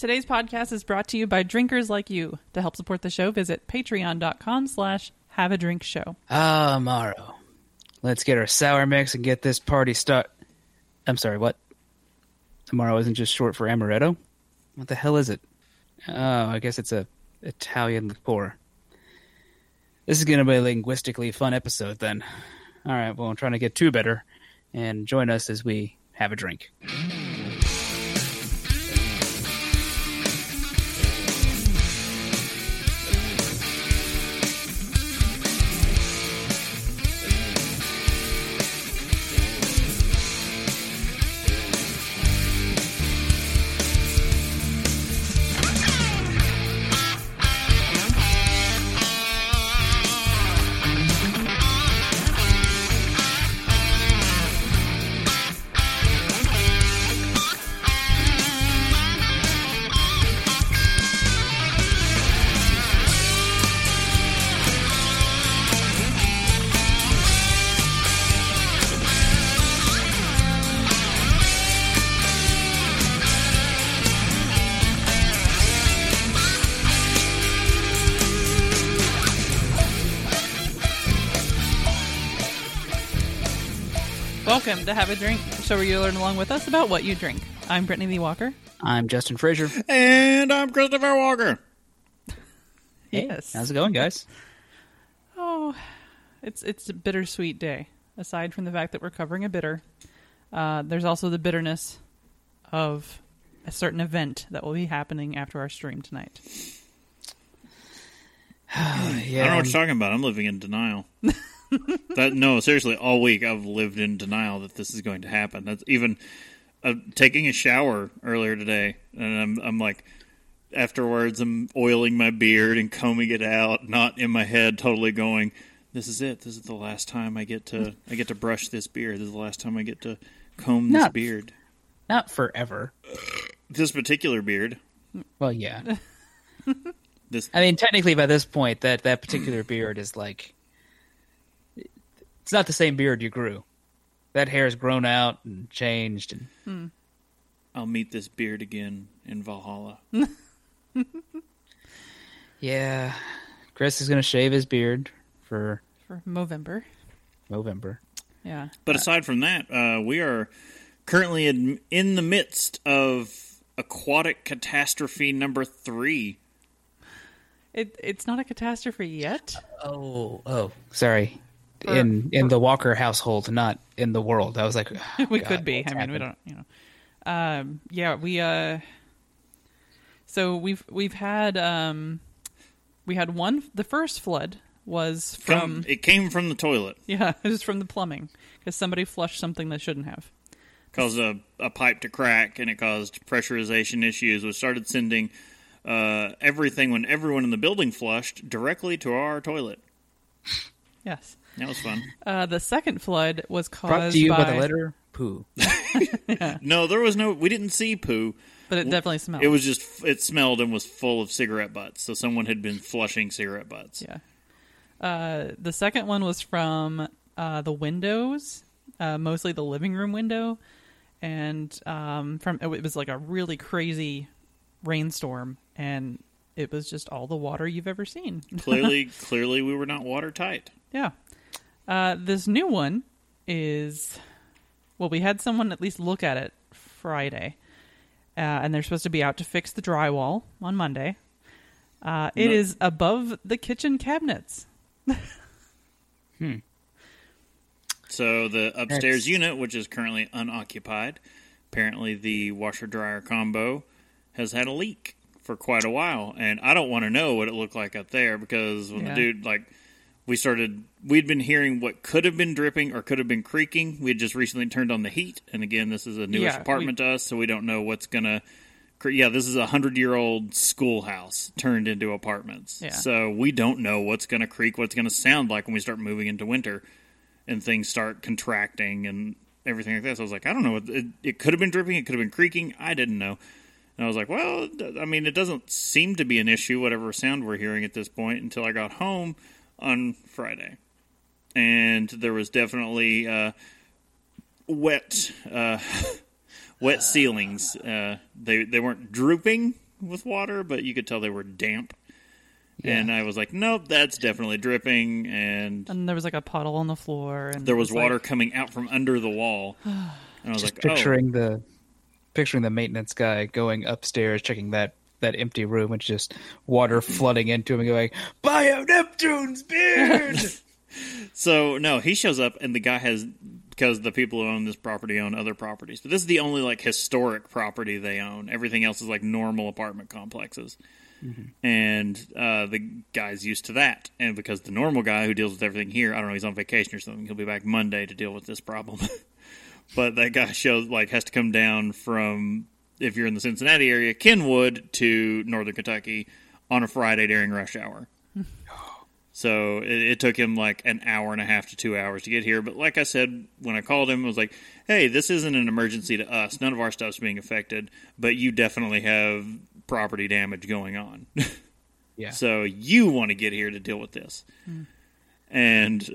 Today's podcast is brought to you by drinkers like you. To help support the show, visit patreon.com slash have a drink show. Ah, Morrow. Let's get our sour mix and get this party start. I'm sorry, what? Tomorrow isn't just short for amaretto? What the hell is it? Oh, I guess it's a Italian liqueur. This is going to be a linguistically fun episode then. All right, well, I'm trying to get two better, and join us as we have a drink. To Have a Drink, a show where you learn along with us about what you drink. I'm Brittany Lee Walker. I'm Justin Frazier. And I'm Christopher Walker. Hey, Yes. How's it going, guys? Oh, it's it's a bittersweet day. Aside from the fact that we're covering a bitter, uh, there's also the bitterness of a certain event that will be happening after our stream tonight. I don't know what you're talking about. I'm living in denial. that no, seriously, all week I've lived in denial that this is going to happen. That's even uh, taking a shower earlier today, and I'm I'm like afterwards I'm oiling my beard and combing it out, not in my head, totally going. This is it. This is the last time I get to I get to brush this beard. This is the last time I get to comb this beard. Not forever. This particular beard. Well, yeah. This I mean, technically, by this point, that that particular beard is like, it's not the same beard you grew. That hair has grown out and changed, and I'll meet this beard again in Valhalla. yeah, Chris is gonna shave his beard for For Movember. November. Yeah. But aside from that, uh, we are currently in, in the midst of aquatic catastrophe number three. It it's not a catastrophe yet. Oh, oh, sorry. For- in in the Walker household, not in the world. I was like, oh, we God, could be. I what's mean, we don't, you know. Um, yeah, we uh so we've we've had um we had one the first flood was from Come, it came from the toilet, yeah, it was from the plumbing cuz somebody flushed something they shouldn't have. caused a, a pipe to crack, and it caused pressurization issues, We started sending uh, everything when everyone in the building flushed directly to our toilet. Yes. That was fun. Uh the second flood was caused Brought to you by, by, the letter poo. No, there was no. We didn't see poo. but it definitely smelled. It was just it smelled and was full of cigarette butts. So someone had been flushing cigarette butts. Yeah. Uh, the second one was from uh, the windows, uh, mostly the living room window, and um, from it was like a really crazy rainstorm, and it was just all the water you've ever seen. clearly, clearly, we were not watertight. yeah. Uh, this new one is well, we had someone at least look at it Friday, uh, and they're supposed to be out to fix the drywall on Monday. Uh, it No. is above the kitchen cabinets. hmm. So the upstairs That's- unit, which is currently unoccupied, apparently the washer dryer combo has had a leak for quite a while, and I don't want to know what it looked like up there because when Yeah. the dude like we started, we'd been hearing what could have been dripping or could have been creaking. We had just recently turned on the heat, and again, this is a newish Yeah, apartment to us, so we don't know what's gonna. cre- Yeah, this is a hundred year old schoolhouse turned into apartments. Yeah. So we don't know what's going to creak, what's going to sound like when we start moving into winter and things start contracting and everything like that. So I was like, I don't know. It, it could have been dripping. It could have been creaking. I didn't know. And I was like, well, I mean, it doesn't seem to be an issue, whatever sound we're hearing at this point, until I got home on Friday. And there was definitely uh, wet, uh, wet ceilings. Uh, they they weren't drooping, with water, but you could tell they were damp. And I was like, nope, that's definitely dripping. And And there was like a puddle on the floor, and there it was like- water coming out from under the wall. And I was Just like, oh, picturing the picturing the maintenance guy going upstairs, checking that that empty room, and just water flooding into him, and going, "Bio Neptune's beard." So no, he shows up and the guy has because the people who own this property own other properties, but this is the only like historic property they own. Everything else is like normal apartment complexes, and uh, the guy's used to that. And because the normal guy who deals with everything here, I don't know, he's on vacation or something. He'll be back Monday to deal with this problem. but that guy shows like has to come down from if you're in the Cincinnati area, Kenwood to Northern Kentucky on a Friday during rush hour. So it, it took him like an hour and a half to two hours to get here. But like I said, when I called him, I was like, "Hey, this isn't an emergency to us. None of our stuff's being affected, but you definitely have property damage going on. yeah, so you want to get here to deal with this." And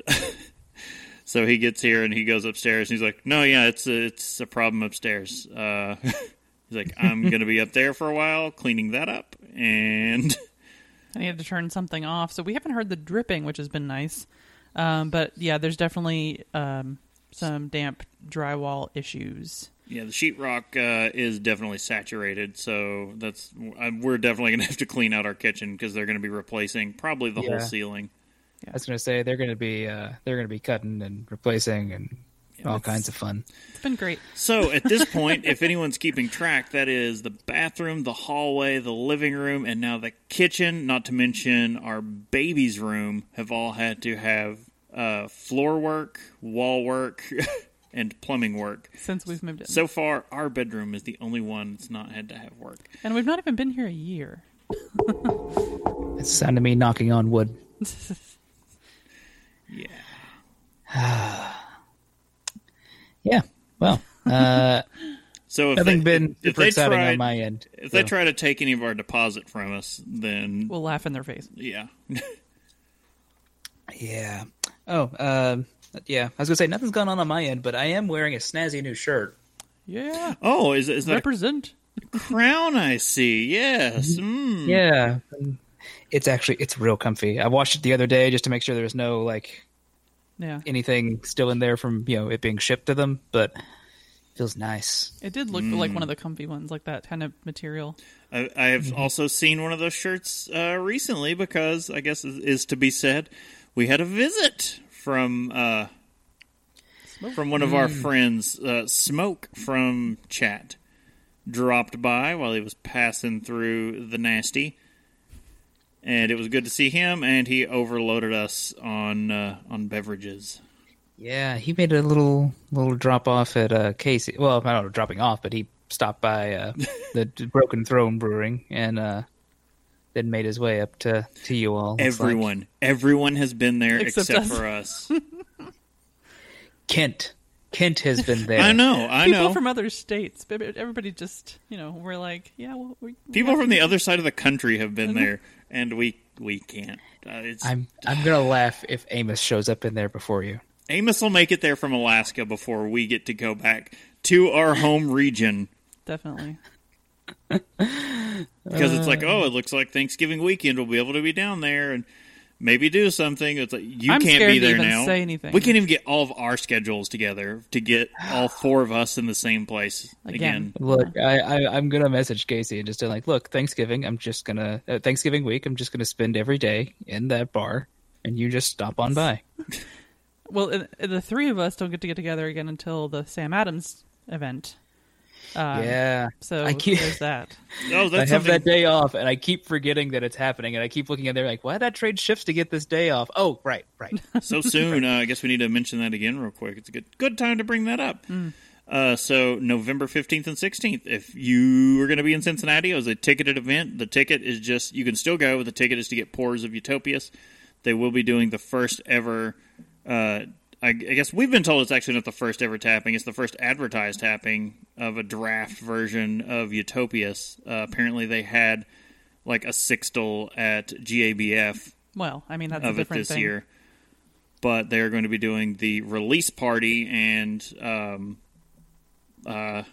so he gets here and he goes upstairs and he's like, "No, yeah, it's a, it's a problem upstairs." Uh, he's like, "I'm going to be up there for a while cleaning that up." And and he had to turn something off. So we haven't heard the dripping, which has been nice. Um, but yeah, there's definitely um, some damp drywall issues. Yeah, the sheetrock uh, is definitely saturated, so that's uh, we're definitely going to have to clean out our kitchen because they're going to be replacing probably the whole ceiling. Yeah. ceiling. I was gonna say they're gonna be uh, they're gonna be cutting and replacing and all it's- kinds of fun. It's been great. So at this point, if anyone's keeping track, that is the bathroom, the hallway, the living room, and now the kitchen. Not to mention our baby's room have all had to have uh, floor work, wall work, and plumbing work. Since we've moved in. So far, our bedroom is the only one that's not had to have work. and we've not even been here a year. It's the sound of me knocking on wood. Yeah. Yeah. Well, uh, So if nothing they, been if super they exciting tried, on my end. If they try to take any of our deposit from us, then We'll laugh in their face. yeah. Yeah. Oh, um, yeah. I was gonna say nothing's gone on on my end, but I am wearing a snazzy new shirt. Yeah. oh, is is that Represent. crown I see? Yes. Mm. Yeah. It's actually it's real comfy. I washed it the other day just to make sure there was no like Yeah. anything still in there from you know it being shipped to them, but it feels nice. It did look like one of the comfy ones, like that kind of material. I, I have also seen one of those shirts uh, recently because I guess is, is to be said. We had a visit from uh, from one of our friends, uh, Smoke from chat, dropped by while he was passing through the nasty, and it was good to see him. And he overloaded us on uh, on beverages. Yeah, he made a little little drop off at uh, Casey. Well, I don't know dropping off, but he stopped by uh, the Broken Throne Brewing and uh, then made his way up to to you all. It's like Everyone, everyone has been there Except except, us. for us. Kent. Kent has been there. I know, I People know. People from other states. but Everybody just, you know, we're like, yeah, well, we, we People have from the other side of the country have been there, and we we can't. Uh, it's I'm I'm gonna laugh if Amos shows up in there before you. Amos will make it there from Alaska before we get to go back to our home region Definitely. because it's like, oh, it looks like Thanksgiving weekend. We'll be able to be down there and maybe do something. It's like you I'm can't scared be to there even now. say anything. We can't even get all of our schedules together to get all four of us in the same place Again. again. Look, I, I I'm gonna message Casey and just be like, look, Thanksgiving. I'm just gonna uh, Thanksgiving week. I'm just gonna spend every day in that bar, and you just stop on by. Well, the three of us don't get to get together again until the Sam Adams event. Um, yeah, So I keep- there's that. Oh, I have something. that day off, and I keep forgetting that it's happening, and I keep looking at there like, why did I trade shifts to get this day off? Oh, right, right. so soon. Uh, I guess we need to mention that again real quick. It's a good good time to bring that up. Uh, so November fifteenth and sixteenth. If you are going to be in Cincinnati, it was a ticketed event. The ticket is just you can still go. The ticket is to get pours of Utopias. They will be doing the first ever. Uh, I, I guess we've been told it's actually not the first ever tapping. It's the first advertised tapping of a draft version of Utopias. Uh, apparently, they had like a sixtel at GABF Well, I mean, that's a of it different this thing. year. But they're going to be doing the release party and um, uh,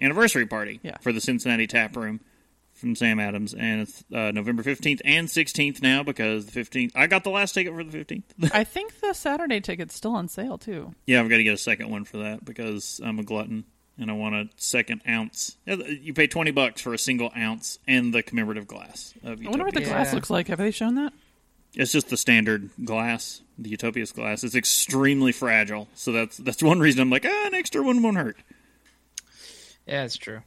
anniversary party Yeah. for the Cincinnati Tap Room from Sam Adams, and it's uh, November fifteenth and sixteenth now because the fifteenth. I got the last ticket for the fifteenth. I think the Saturday ticket's still on sale too. yeah, I've got to get a second one for that because I'm a glutton and I want a second ounce. You pay twenty bucks for a single ounce and the commemorative glass. Of I wonder what the Utopia. glass Yeah. looks like. Have they shown that? It's just the standard glass, the Utopia's glass. It's extremely fragile, so that's that's one reason I'm like, ah, an extra one won't hurt. Yeah, it's true.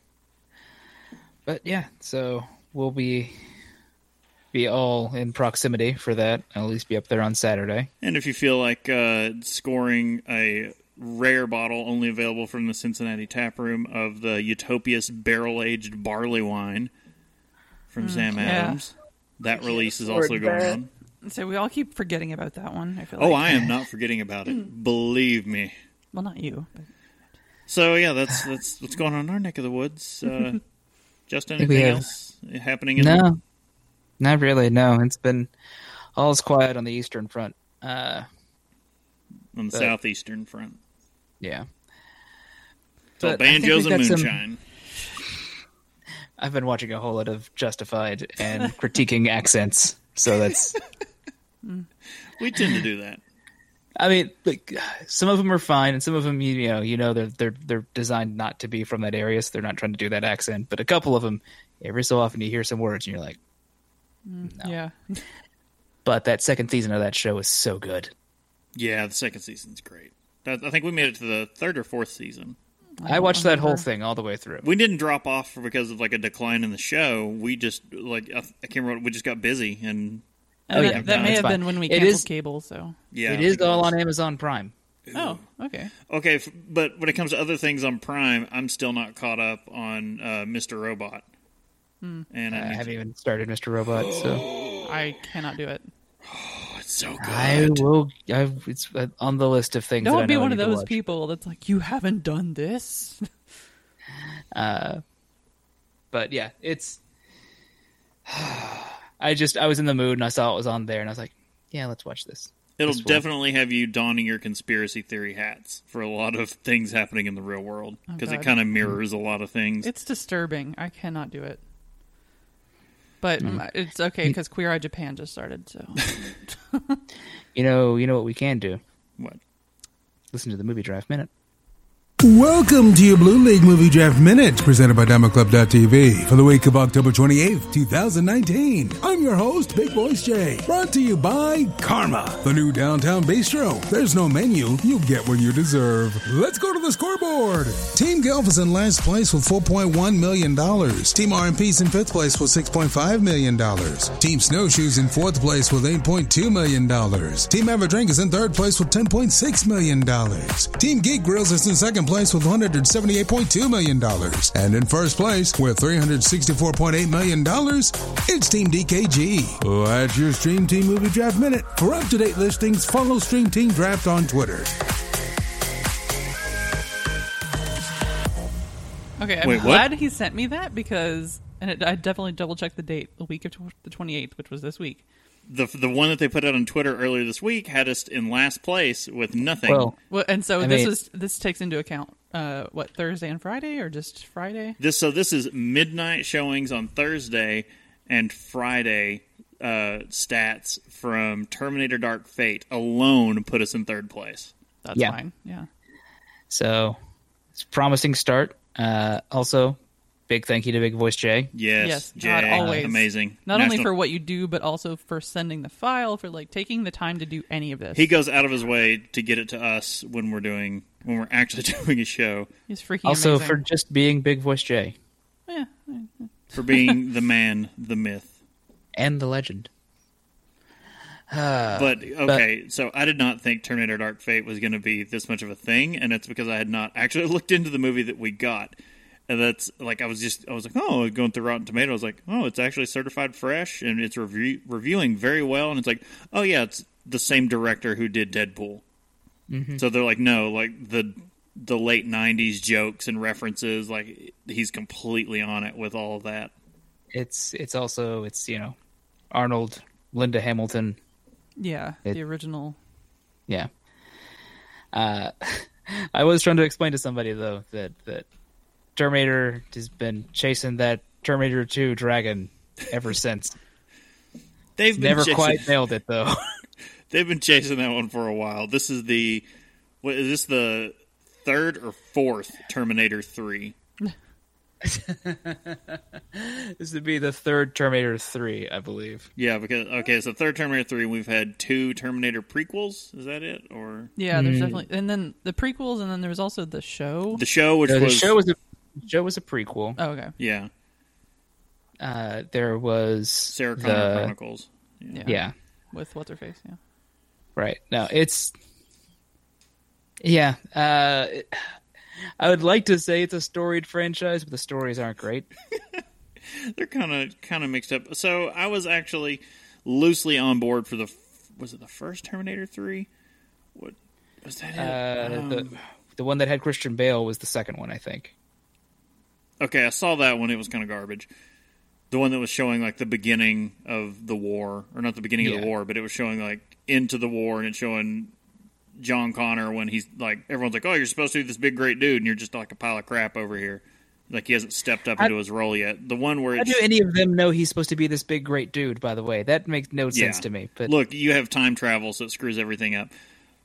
But yeah, so we'll be be all in proximity for that. I'll at least be up there on Saturday. And if you feel like uh, scoring a rare bottle only available from the Cincinnati Tap Room of the Utopia's barrel aged barley wine from Sam yeah. Adams, that release is also going on. So we all keep forgetting about that one. I feel Oh, like. I am not forgetting about it. Believe me. Well, not you. But So yeah, that's that's what's going on in our neck of the woods. Uh, just anything else happening? In No, not really. No, it's been all's quiet on the Eastern Front. Uh, on the but- southeastern front? yeah. So But I think banjos and got some- moonshine. I've been watching a whole lot of Justified and critiquing accents, so that's. We tend to do that. I mean, like some of them are fine, and some of them, you know, you know, they're they're they're designed not to be from that area, so they're not trying to do that accent. But a couple of them, every so often, you hear some words, and you're like, mm, yeah, "But that second season of that show is so good." Yeah, the second season's great. I think we made it to the third or fourth season. I watched that whole thing all the way through. We didn't drop off because of like a decline in the show. We just like I, I can't remember. We just got busy and And Oh, that, yeah. that No, may have fine. been when we It canceled is- cable. So yeah, it is because- all on Amazon Prime. oh, okay. Okay, f- but when it comes to other things on Prime, I'm still not caught up on uh, Mr. Robot. Hmm. And I, I haven't to- even started Mr. Robot, so I cannot do it. oh, it's so good. I will. I, it's uh, on the list of things. I Don't be know I one of need to those people that's like, you haven't done this. Uh, but yeah, it's. I just I was in the mood and I saw it was on there and I was like, yeah, let's watch this. It'll This definitely have you donning your conspiracy theory hats for a lot of things happening in the real world because it Oh, God. kind of mirrors a lot of things. It's disturbing. I cannot do it. But mm, it's okay because Queer Eye Japan just started. So You know, you know what we can do. what? Listen to the movie draft minute. Welcome to your Blue League Movie Draft Minute, presented by Democlub.tv for the week of October 28th, 2019. I'm your host, Big Voice Jay, brought to you by Karma, the new downtown bistro. There's no menu, you get what you deserve. Let's go to the scoreboard. Team Gelf is in last place with $4.1 million. Team RMP's in fifth place with $6.5 million. Team Snowshoes in fourth place with $8.2 million. Team Everdrink is in third place with $10.6 million. Team Geek Grills is in second place with $178.2 million. And in first place with $364.8 million, it's Team DKG. That's your Stream Team Movie Draft Minute. For up to date listings, follow Stream Team Draft on Twitter. okay, I'm Wait, glad he sent me that because, and it, I definitely double checked the date, the week of tw- the 28th, which was this week. The the one that they put out on Twitter earlier this week had us in last place with nothing. Well, Well, and so I this mean- is this takes into account uh, what Thursday and Friday, or just Friday? This so this is midnight showings on Thursday and Friday uh, stats from Terminator Dark Fate alone put us in third place. That's Yeah. fine. Yeah. so it's a promising start. Uh, also, big thank you to Big Voice Jay. Yes, Yes, Jay, God, always. amazing. Not only for what you do, but also for sending the file, for like taking the time to do any of this. he goes out of his way to get it to us when we're doing when we're actually doing a show He's freaking amazing. Also, amazing. for just being Big Voice Jay yeah, for being the man, the myth. and the legend. But okay, so I did not think Terminator Dark Fate was going to be this much of a thing, and it's because I had not actually looked into the movie that we got. And that's like I was just I was like, oh, going through Rotten Tomatoes, I was like, oh, it's actually certified fresh, and it's review, reviewing very well. And it's like, oh yeah, it's the same director who did Deadpool. So they're like, no, like the the late '90s jokes and references, like he's completely on it with all of that. It's it's also it's you know Arnold, Linda Hamilton. yeah, It- the original. Yeah. Uh, I was trying to explain to somebody though that that Terminator has been chasing that Terminator 2 Dragon ever since. They've been Never chasing, quite nailed it though. They've been chasing that one for a while. This is the what is this the third or fourth Terminator three? this would be the third Terminator 3, I believe. Yeah, because okay, so third Terminator three. We've had two Terminator prequels. Is that it? Or Yeah, there's hmm. definitely and then the prequels and then there was also the show. the show, which No, the was show was a the show was a prequel. Oh, okay. yeah, Uh, there was Sarah the- Connor Chronicles. Yeah. Yeah, With what's her face, yeah. right. No, it's yeah. Uh, it- I would like to say it's a storied franchise, but the stories aren't great. They're kind of kind of mixed up. So I was actually loosely on board for the was it the first Terminator three? What was that? It? Uh, Um, the the one that had Christian Bale was the second one, I think. Okay, I saw that one. It was kind of garbage. The one that was showing like the beginning of the war, or not the beginning of the war, but it was showing like into the war, and it's showing John Connor when he's like everyone's like, "Oh, you're supposed to be this big great dude, and you're just like a pile of crap over here." Like he hasn't stepped up How- into his role yet. The one where How do any of them know he's supposed to be this big great dude? By the way, that makes no sense Yeah. to me. But look, you have time travel, so it screws everything up.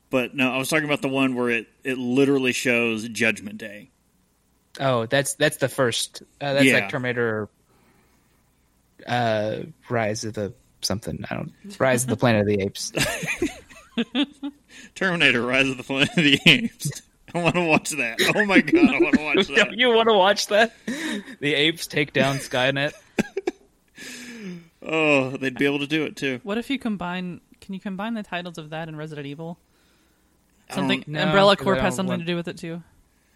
But no, I was talking about the one where it it literally shows Judgment Day. Oh, that's that's the first. Uh, that's Yeah. like Terminator. Uh, Rise of the something. I don't. Rise of the Planet of the Apes. Terminator: Rise of the Planet of the Apes. I want to watch that. Oh my god, I want to watch that. Don't you want to watch that? The apes take down Skynet. Oh, they'd be able to do it too. What if you combine can you combine the titles of that and Resident Evil? Something no, Umbrella 'cause I Corp has something want- to do with it too.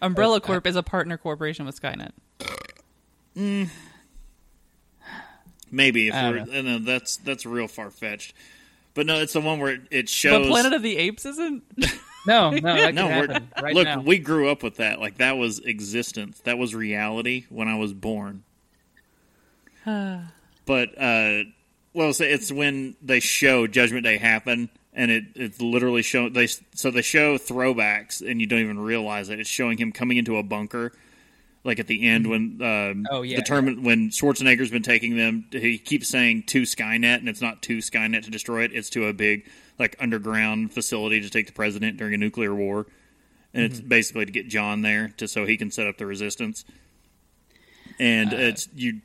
Umbrella Uh, Corp is a partner corporation with Skynet. Maybe if I we're, don't no, that's that's real far fetched. But no, it's the one where it, it shows. But Planet of the Apes isn't. No, no, that no, we're, right look, now. we grew up with that. Like that was existence. That was reality when I was born. but uh, well, so it's when they show Judgment Day happen, and it it's literally show they so they show throwbacks, and you don't even realize it. It's showing him coming into a bunker. Like at the end mm-hmm. when um, Oh, yeah, the term when Schwarzenegger's been taking them, he keeps saying to Skynet, and it's not to Skynet to destroy it; it's to a big like underground facility to take the president during a nuclear war, and it's mm-hmm. basically to get John there to so he can set up the resistance. And uh. it's you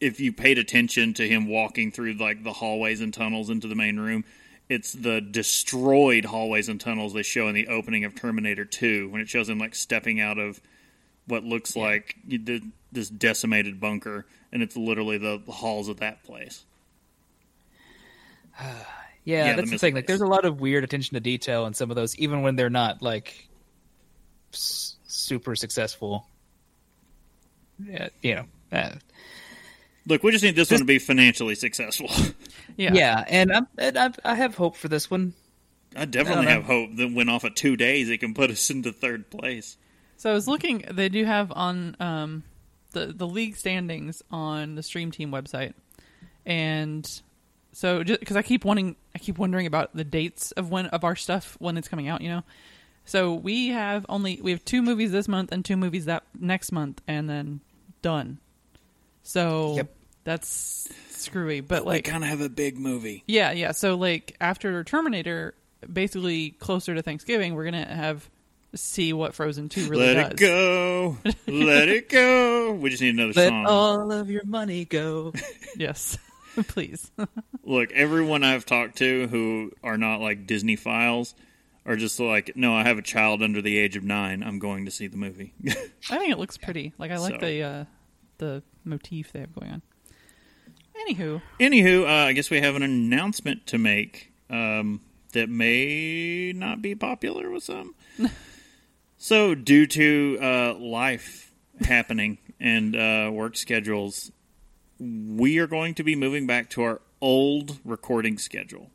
if you paid attention to him walking through like the hallways and tunnels into the main room, it's the destroyed hallways and tunnels they show in the opening of Terminator 2 when it shows him like stepping out of what looks like this decimated bunker and it's literally the halls of that place. yeah, yeah, that's the, missile thing. Like, there's a lot of weird attention to detail in some of those, even when they're not like s- super successful. Yeah, you know. Uh, Look, we just need this one to be financially successful. Yeah. yeah, and, I'm, and I've, I have hope for this one. I definitely know. have hope that when off of two days it can put us into third place. So I was looking. They do have on um, the the league standings on the Stream Team website, and so just because I keep wanting, I keep wondering about the dates of when of our stuff when it's coming out. You know, so we have only we have two movies this month and two movies that next month, and then done. So Yep. that's screwy. But Like, like, kind of have a big movie. yeah, yeah. So like after Terminator, basically closer to Thanksgiving, we're gonna have see what Frozen Two really Let does. Let it go. Let it go. We just need another Let song. Let all of your money go. Yes, please. Look, everyone I've talked to who are not like Disney files are just like, no, I have a child under the age of nine. I'm going to see the movie. I think it looks pretty. Like I like So- the uh, the motif they have going on. Anywho, Anywho, uh, I guess we have an announcement to make um, that may not be popular with some. so, due to uh, life happening and uh, work schedules, we are going to be moving back to our old recording schedule.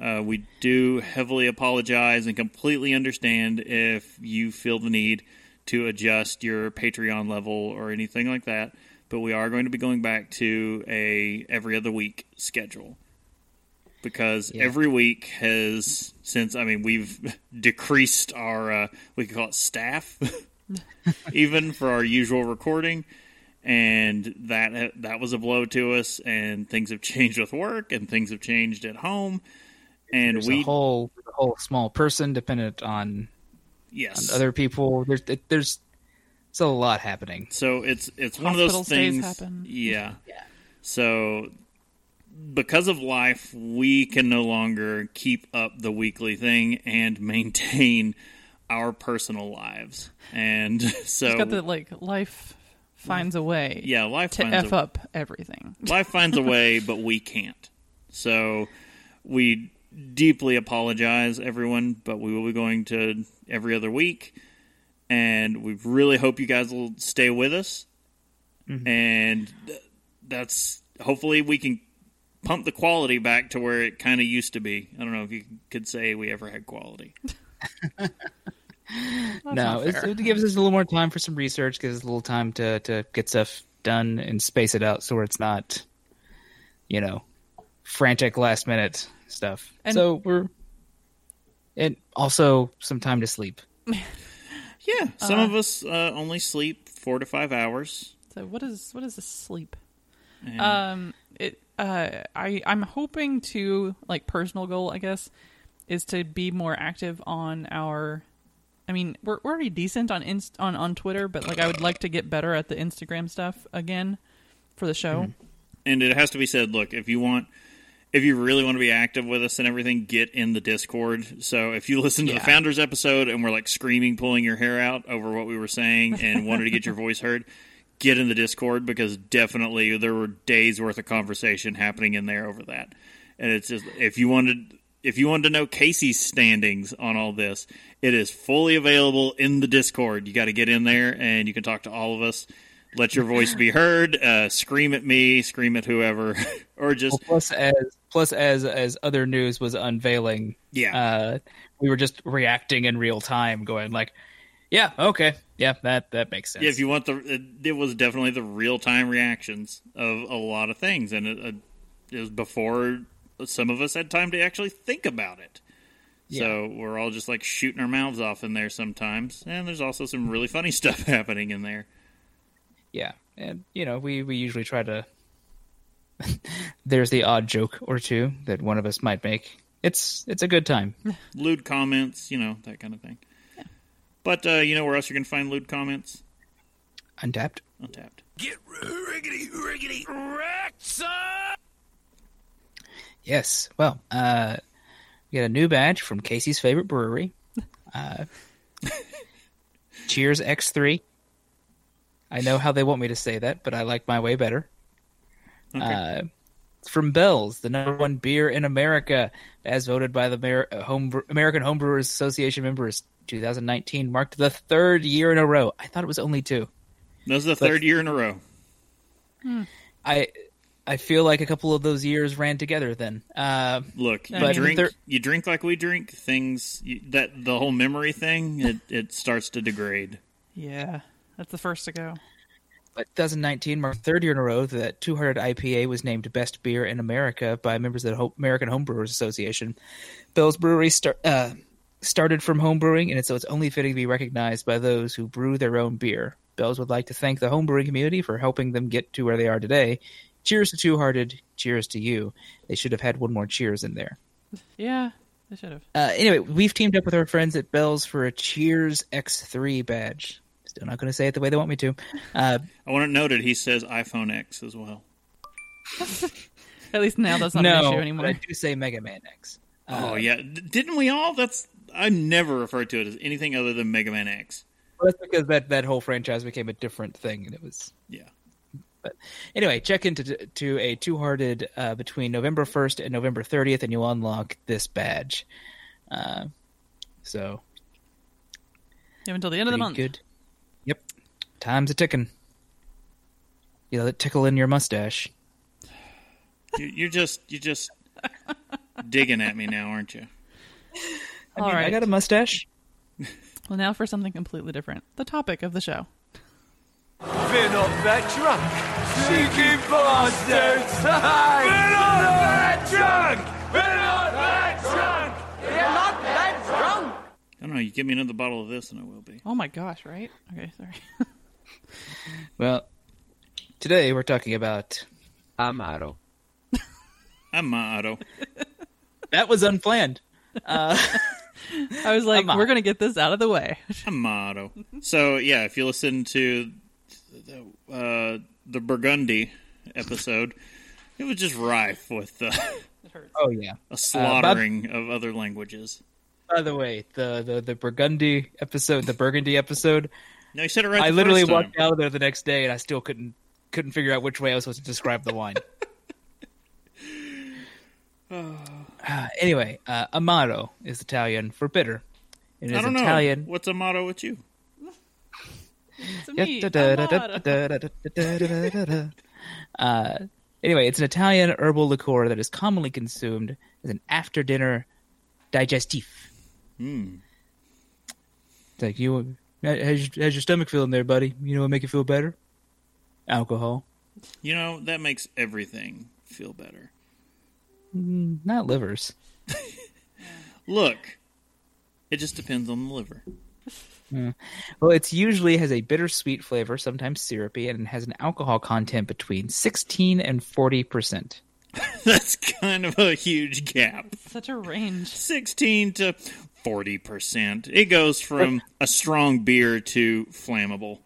Uh, we do heavily apologize and completely understand if you feel the need to adjust your Patreon level or anything like that. But we are going to be going back to a every other week schedule because Yeah. every week has since I mean we've decreased our uh, we could call it staff even for our usual recording and that that was a blow to us. And things have changed with work, and things have changed at home, and There's we a whole a whole small person dependent on, yes on other people. There's there's it's a lot happening. So it's it's one of those things. happen. Yeah. So because of life, we can no longer keep up the weekly thing and maintain our personal lives. And so It's got the like life finds a way yeah, life to finds f a, up everything. life finds a way, but we can't. So we deeply apologize, everyone, but we will be going to every other week, and we really hope you guys will stay with us. Mm-hmm. And that's hopefully we can pump the quality back to where it kind of used to be. I don't know if you could say we ever had quality. No, it's, it gives us a little more time for some research, gives us a little time to to get stuff done and space it out so it's not, you know, frantic last minute stuff. And- so we're, and also some time to sleep. Yeah, some of us uh, only sleep four to five hours. So what is what is the sleep? And Um, it uh, I I'm hoping to like personal goal, I guess, is to be more active on our. I mean, we're we're already decent on inst on on Twitter, but like I would like to get better at the Instagram stuff again for the show. and it has to be said look if you want if you really want to be active with us and everything get in the discord so if you listen to the founders episode and we're like screaming pulling your hair out over what we were saying and wanted to get your voice heard get in the discord because definitely there were days worth of conversation happening in there over that and it's just if you wanted if you wanted to know Casey's standings on all this, it is fully available in the Discord. You got to get in there and you can talk to all of us. Let your voice be heard. Uh, scream at me, scream at whoever, or Well, just plus as plus as as other news was unveiling, yeah, uh, we were just reacting in real time, going like, "Yeah, okay, yeah, that that makes sense." yeah. If you want the, it, it was definitely the real time reactions of a lot of things, and it, it was before some of us had time to actually think about it. So we're all just like shooting our mouths off in there sometimes, and there's also some really funny stuff happening in there. Yeah, and you know, we we usually try to. There's the odd joke or two that one of us might make. It's it's a good time. lewd comments, you know, that kind of thing. But uh, you know where else you can find lewd comments? Untappd. Untappd. Get riggedy, riggedy, wrecked! Yes. Well, uh, we got a new badge from Casey's favorite brewery. Uh, Cheers X3. I know how they want me to say that, but I like my way better. Okay. Uh, from Bell's, the number one beer in America, as voted by the Amer- uh, Home American Homebrewers Association members. 2019 marked the third year in a row. I thought it was only two. This is the third year in a row. I I feel like a couple of those years ran together. Then, uh, Look, you But drink, there- you drink like we drink. Things you, that the whole memory thing, it, it starts to degrade. Yeah, that's the first to go. But 2019 marked third year in a row that Two Hearted IPA was named best beer in America by members of the American Homebrewers Association. Bell's Brewery start, uh, started from homebrewing, and so it's only fitting to be recognized by those who brew their own beer. Bell's would like to thank the homebrewing community for helping them get to where they are today. Cheers to Two Hearted. Cheers to you. They should have had one more cheers in there. Yeah, they should have. Uh, anyway, we've teamed up with our friends at Bell's for a Cheers X3 badge. Still not going to say it the way they want me to. Uh, I want to note it noted. He says iPhone X as well. At least now that's not no, an issue but I do say Mega Man X. oh yeah, D- didn't we all? That's I never referred to it as anything other than Mega Man X. Well, that's because that, that whole franchise became a different thing, and it was. Yeah. But anyway, check into to a two hearted uh, between November first and November thirtieth, and you'll unlock this badge. Uh, so You have until the end of the month. good. Yep, time's a ticking. You let it tickle in your mustache. You, you're just you're just digging at me now, aren't you? I All mean, I got a mustache. Well, now for something completely different. The topic of the show. We're not that drunk. Cheeky bastards! We're not know. You give me another bottle of this, and I will be. Oh my gosh! Right? Okay, sorry. Well, Today we're talking about. Amaro. Amaro. That was unplanned. I was like, Come on. we're gonna get this out of the way. Amaro. So yeah, if you listen to the, uh, the Burgundy episode, it was just rife with uh, Oh yeah. a slaughtering of other languages. By the way, the, the the Burgundy episode, the Burgundy episode, No, you said it right. I the literally first time. walked out of there the next day and I still couldn't couldn't figure out which way I was supposed to describe the wine. Uh, anyway, uh, Amaro is Italian for bitter. It is I don't know. What's Amaro with you? It's me, Uh, anyway, it's an Italian herbal liqueur that is commonly consumed as an after dinner digestif. Hmm. It's like you, uh, how's, how's your stomach feeling there, buddy? You know what make it feel better? Alcohol, You know that makes everything feel better. Mm, not livers. Look, it just depends on the liver. Hmm. Well, it usually has a bittersweet flavor, sometimes syrupy, and it has an alcohol content between 16 and 40 percent. That's kind of a huge gap. Such a range. 16 to 40%. It goes from a strong beer to flammable.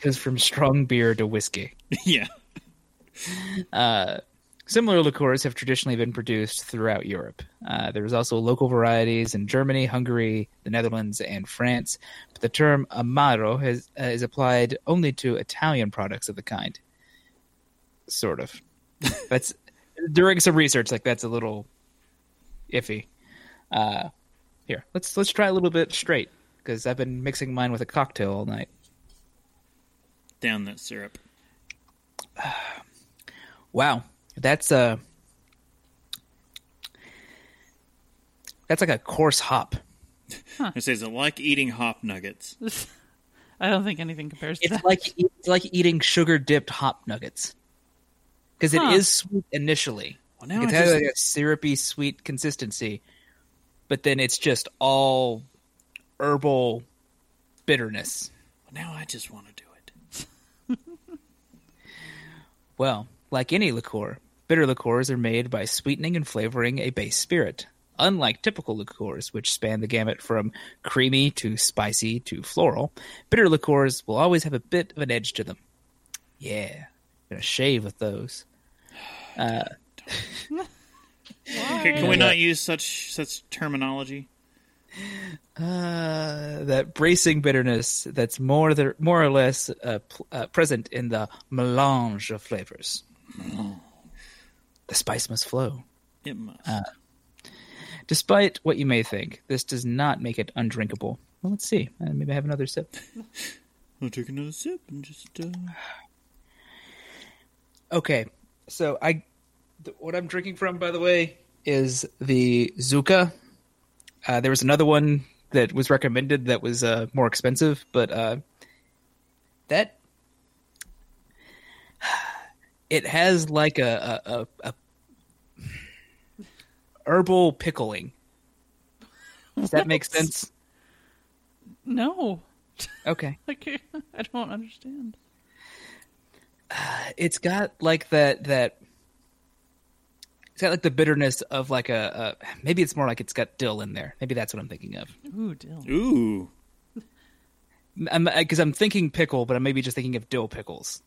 Goes from strong beer to whiskey. yeah. Similar liqueurs have traditionally been produced throughout Europe. Uh, there's also local varieties in Germany, Hungary, the Netherlands, and France. But the term amaro has, uh, is applied only to Italian products of the kind. Sort of. That's during some research, like that's a little iffy. Uh, here, let's let's try a little bit straight because I've been mixing mine with a cocktail all night. Down that syrup. Wow, that's uh that's like a coarse hop. It says it like eating hop nuggets. I don't think anything compares to It's that. like it's like eating sugar dipped hop nuggets because it Huh. is sweet initially. Well, now It I has just- like a syrupy sweet consistency, but then it's just all herbal bitterness. now I just want to do it. Well, like any liqueur, bitter liqueurs are made by sweetening and flavoring a base spirit. Unlike typical liqueurs, which span the gamut from creamy to spicy to floral, bitter liqueurs will always have a bit of an edge to them. Yeah, gonna shave with those. Uh, Can, can we not use such such terminology? Uh, that bracing bitterness that's more the, more or less uh, pl- uh, present in the melange of flavors. The spice must flow. It must. Despite what you may think, this does not make it undrinkable. Well, let's see. Uh, maybe I have another sip. I'll take another sip and just. Uh... Okay, so I, th- what I'm drinking from, by the way, is the Zucca. Uh, there was another one that was recommended that was uh, more expensive, but uh, that it has like a, a, a, a herbal pickling. Does that make sense? no, Okay. like I don't understand. it's got like that that it's got like the bitterness of like a, a maybe it's more like it's got dill in there maybe that's what i'm thinking of Ooh, dill. Ooh. because I'm, thinking pickle but i'm maybe just thinking of dill pickles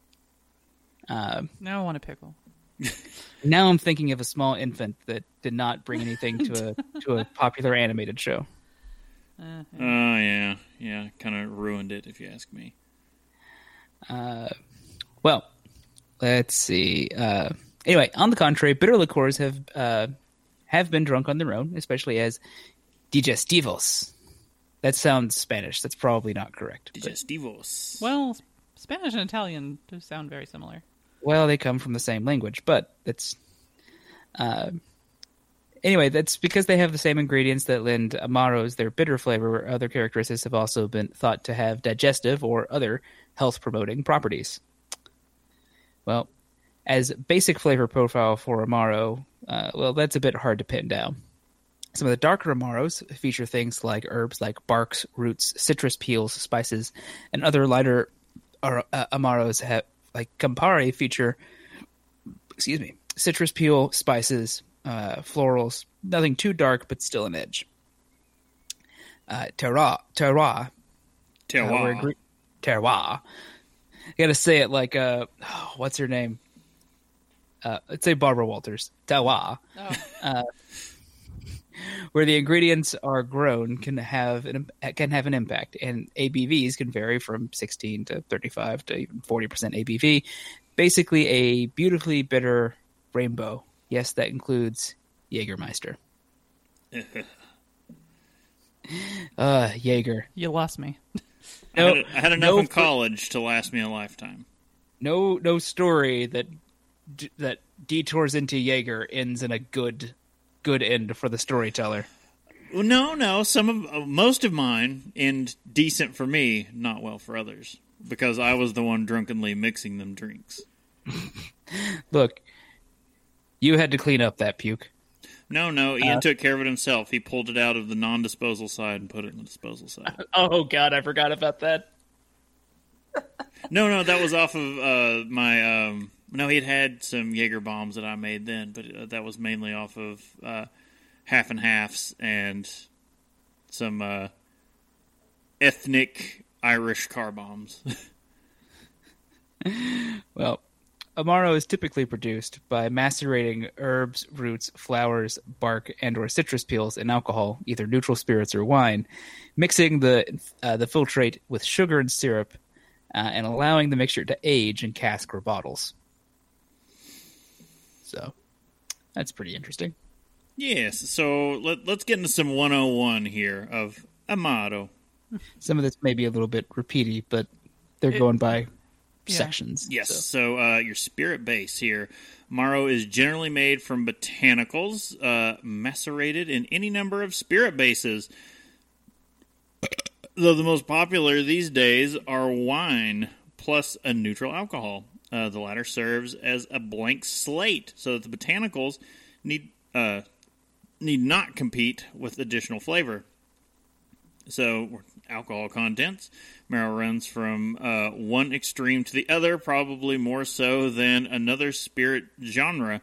um, Now I want a pickle. now i'm thinking of a small infant that did not bring anything to a to a popular animated show Uh, Oh, yeah. Yeah. Kind of ruined it, if you ask me. Uh, well let's see uh, anyway on the contrary bitter liqueurs have uh, have been drunk on their own especially as digestivos that sounds spanish that's probably not correct but- Digestivos. well, Spanish and Italian do sound very similar. Well, they come from the same language, but that's. Uh, anyway, that's because they have the same ingredients that lend amaros their bitter flavor. Other characteristics have also been thought to have digestive or other health promoting properties. Well, as basic flavor profile for amaro, uh, well, that's a bit hard to pin down. Some of the darker amaros feature things like herbs like barks, roots, citrus peels, spices, and other lighter uh, amaros have like Campari, feature excuse me citrus peel, spices, uh, florals. Nothing too dark, but still an edge. Uh, terroir, terroir, uh, Terroir. we're terroir. You got to say it like uh, oh, what's her name? Uh, let's say Barbara Walters. Terroir Oh. where the ingredients are grown can have an can have an impact, and ABVs can vary from 16 to 35 to even 40 percent ABV. Basically, a beautifully bitter rainbow. Yes, that includes Jägermeister. uh, Jaeger. You lost me. I, had, I had enough no in college to last me a lifetime. No, no story that d- that detours into Jaeger ends in a good, good end for the storyteller. No, no. Some of uh, most of mine end decent for me, not well for others, because I was the one drunkenly mixing them drinks. Look, you had to clean up that puke. No, no. Ian took care of it himself. He pulled it out of the non-disposal side and put it in the disposal side. Oh God, I forgot about that. no, no, that was off of uh, my. Um, no, he'd had some Jaeger bombs that I made then, but uh, that was mainly off of uh, half and halves and some uh, ethnic Irish car bombs. Well, Amaro is typically produced by macerating herbs, roots, flowers, bark, and/or citrus peels in alcohol, either neutral spirits or wine, mixing the uh, the filtrate with sugar and syrup, uh, and allowing the mixture to age in cask or bottles. So, that's pretty interesting. yes, so let, let's get into some 101 here of Amaro. Some of this may be a little bit repeaty, but they're going by Yeah. sections. Yes. so. So, uh, your spirit base here. Maro is generally made from botanicals, uh, macerated in any number of spirit bases. Though the most popular these days are wine plus a neutral alcohol. Uh, the latter serves as a blank slate, so that the botanicals need uh, need not compete with additional flavor. So, alcohol contents. Marrow runs from uh, one extreme to the other, probably more so than another spirit genre.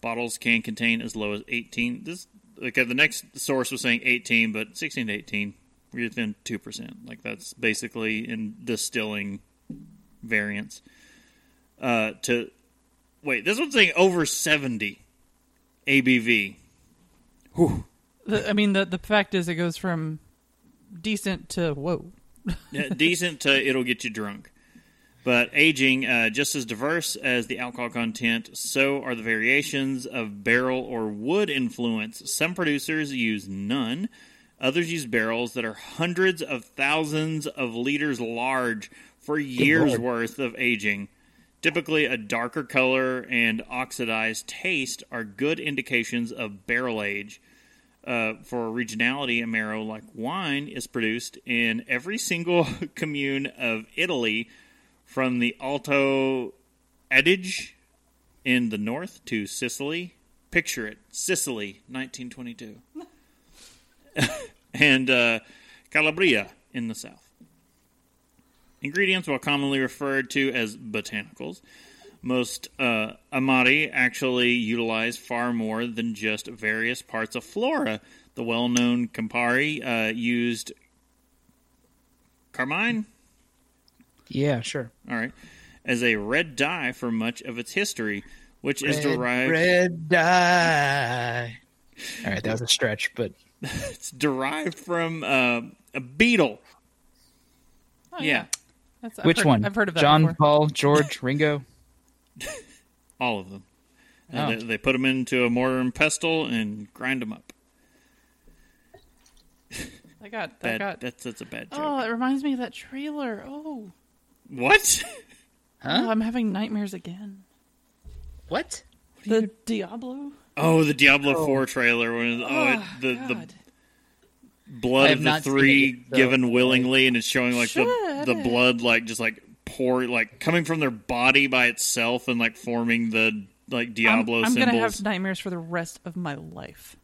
Bottles can contain as low as 18. This okay, the next source was saying 18, but 16 to 18, we're within 2%. Like, that's basically in distilling variants. Uh, to wait, this one's saying over 70 ABV. The, I mean, the the fact is, it goes from decent to whoa. Yeah, decent to it'll get you drunk. But aging, uh, just as diverse as the alcohol content, so are the variations of barrel or wood influence. Some producers use none, others use barrels that are hundreds of thousands of liters large for years worth of aging. Typically, a darker color and oxidized taste are good indications of barrel age. Uh, for regionality, Amaro, like wine, is produced in every single commune of Italy, from the Alto Adige in the north to Sicily. Picture it, Sicily, 1922, and uh, Calabria in the south. Ingredients, while commonly referred to as botanicals, most uh, amari actually utilize far more than just various parts of flora. The well-known Campari uh, used carmine, Yeah, sure. all right, as a red dye for much of its history, which is Red, derived red dye. All right, that was a stretch, but it's derived from uh, a beetle. Oh, Yeah, That's, which heard- one? I've heard of that John, before. Paul, George, Ringo. all of them. Uh, Oh. they, they put them into a mortar and pestle and grind them up. I got. I got. that's that's a bad joke. Oh, it reminds me of that trailer. Oh, What? oh, I'm having nightmares again. What? The Diablo. Oh, the Diablo Four trailer when oh, Oh, the the God. Blood of the three it so- given willingly, and it's showing like the the blood like just like pour like coming from their body by itself and like forming the like I'm, Diablo I'm symbols. gonna have nightmares for the rest of my life.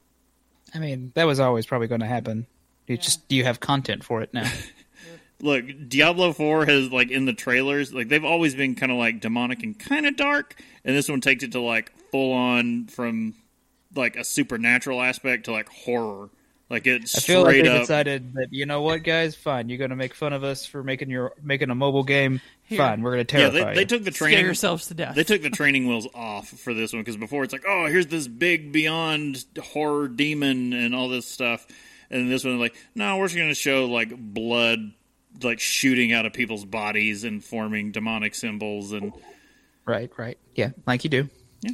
I mean, that was always probably going to happen. You just you have content for it now. look, Diablo Four has like in the trailers, like they've always been kind of like demonic and kind of dark, and this one takes it to like full on from like a supernatural aspect to like horror. Like it's I feel like they up. decided that you know what, guys, fine. You're gonna make fun of us for making your making a mobile game. Here. Fine, we're gonna yeah, terrify they, they you. took the Scare training. yourselves to death. They took the training wheels off for this one because before it's like, oh, here's this big beyond horror demon and all this stuff, and this one like, no, we're just going to show like blood like shooting out of people's bodies and forming demonic symbols and right, right, yeah, like you do. Yeah,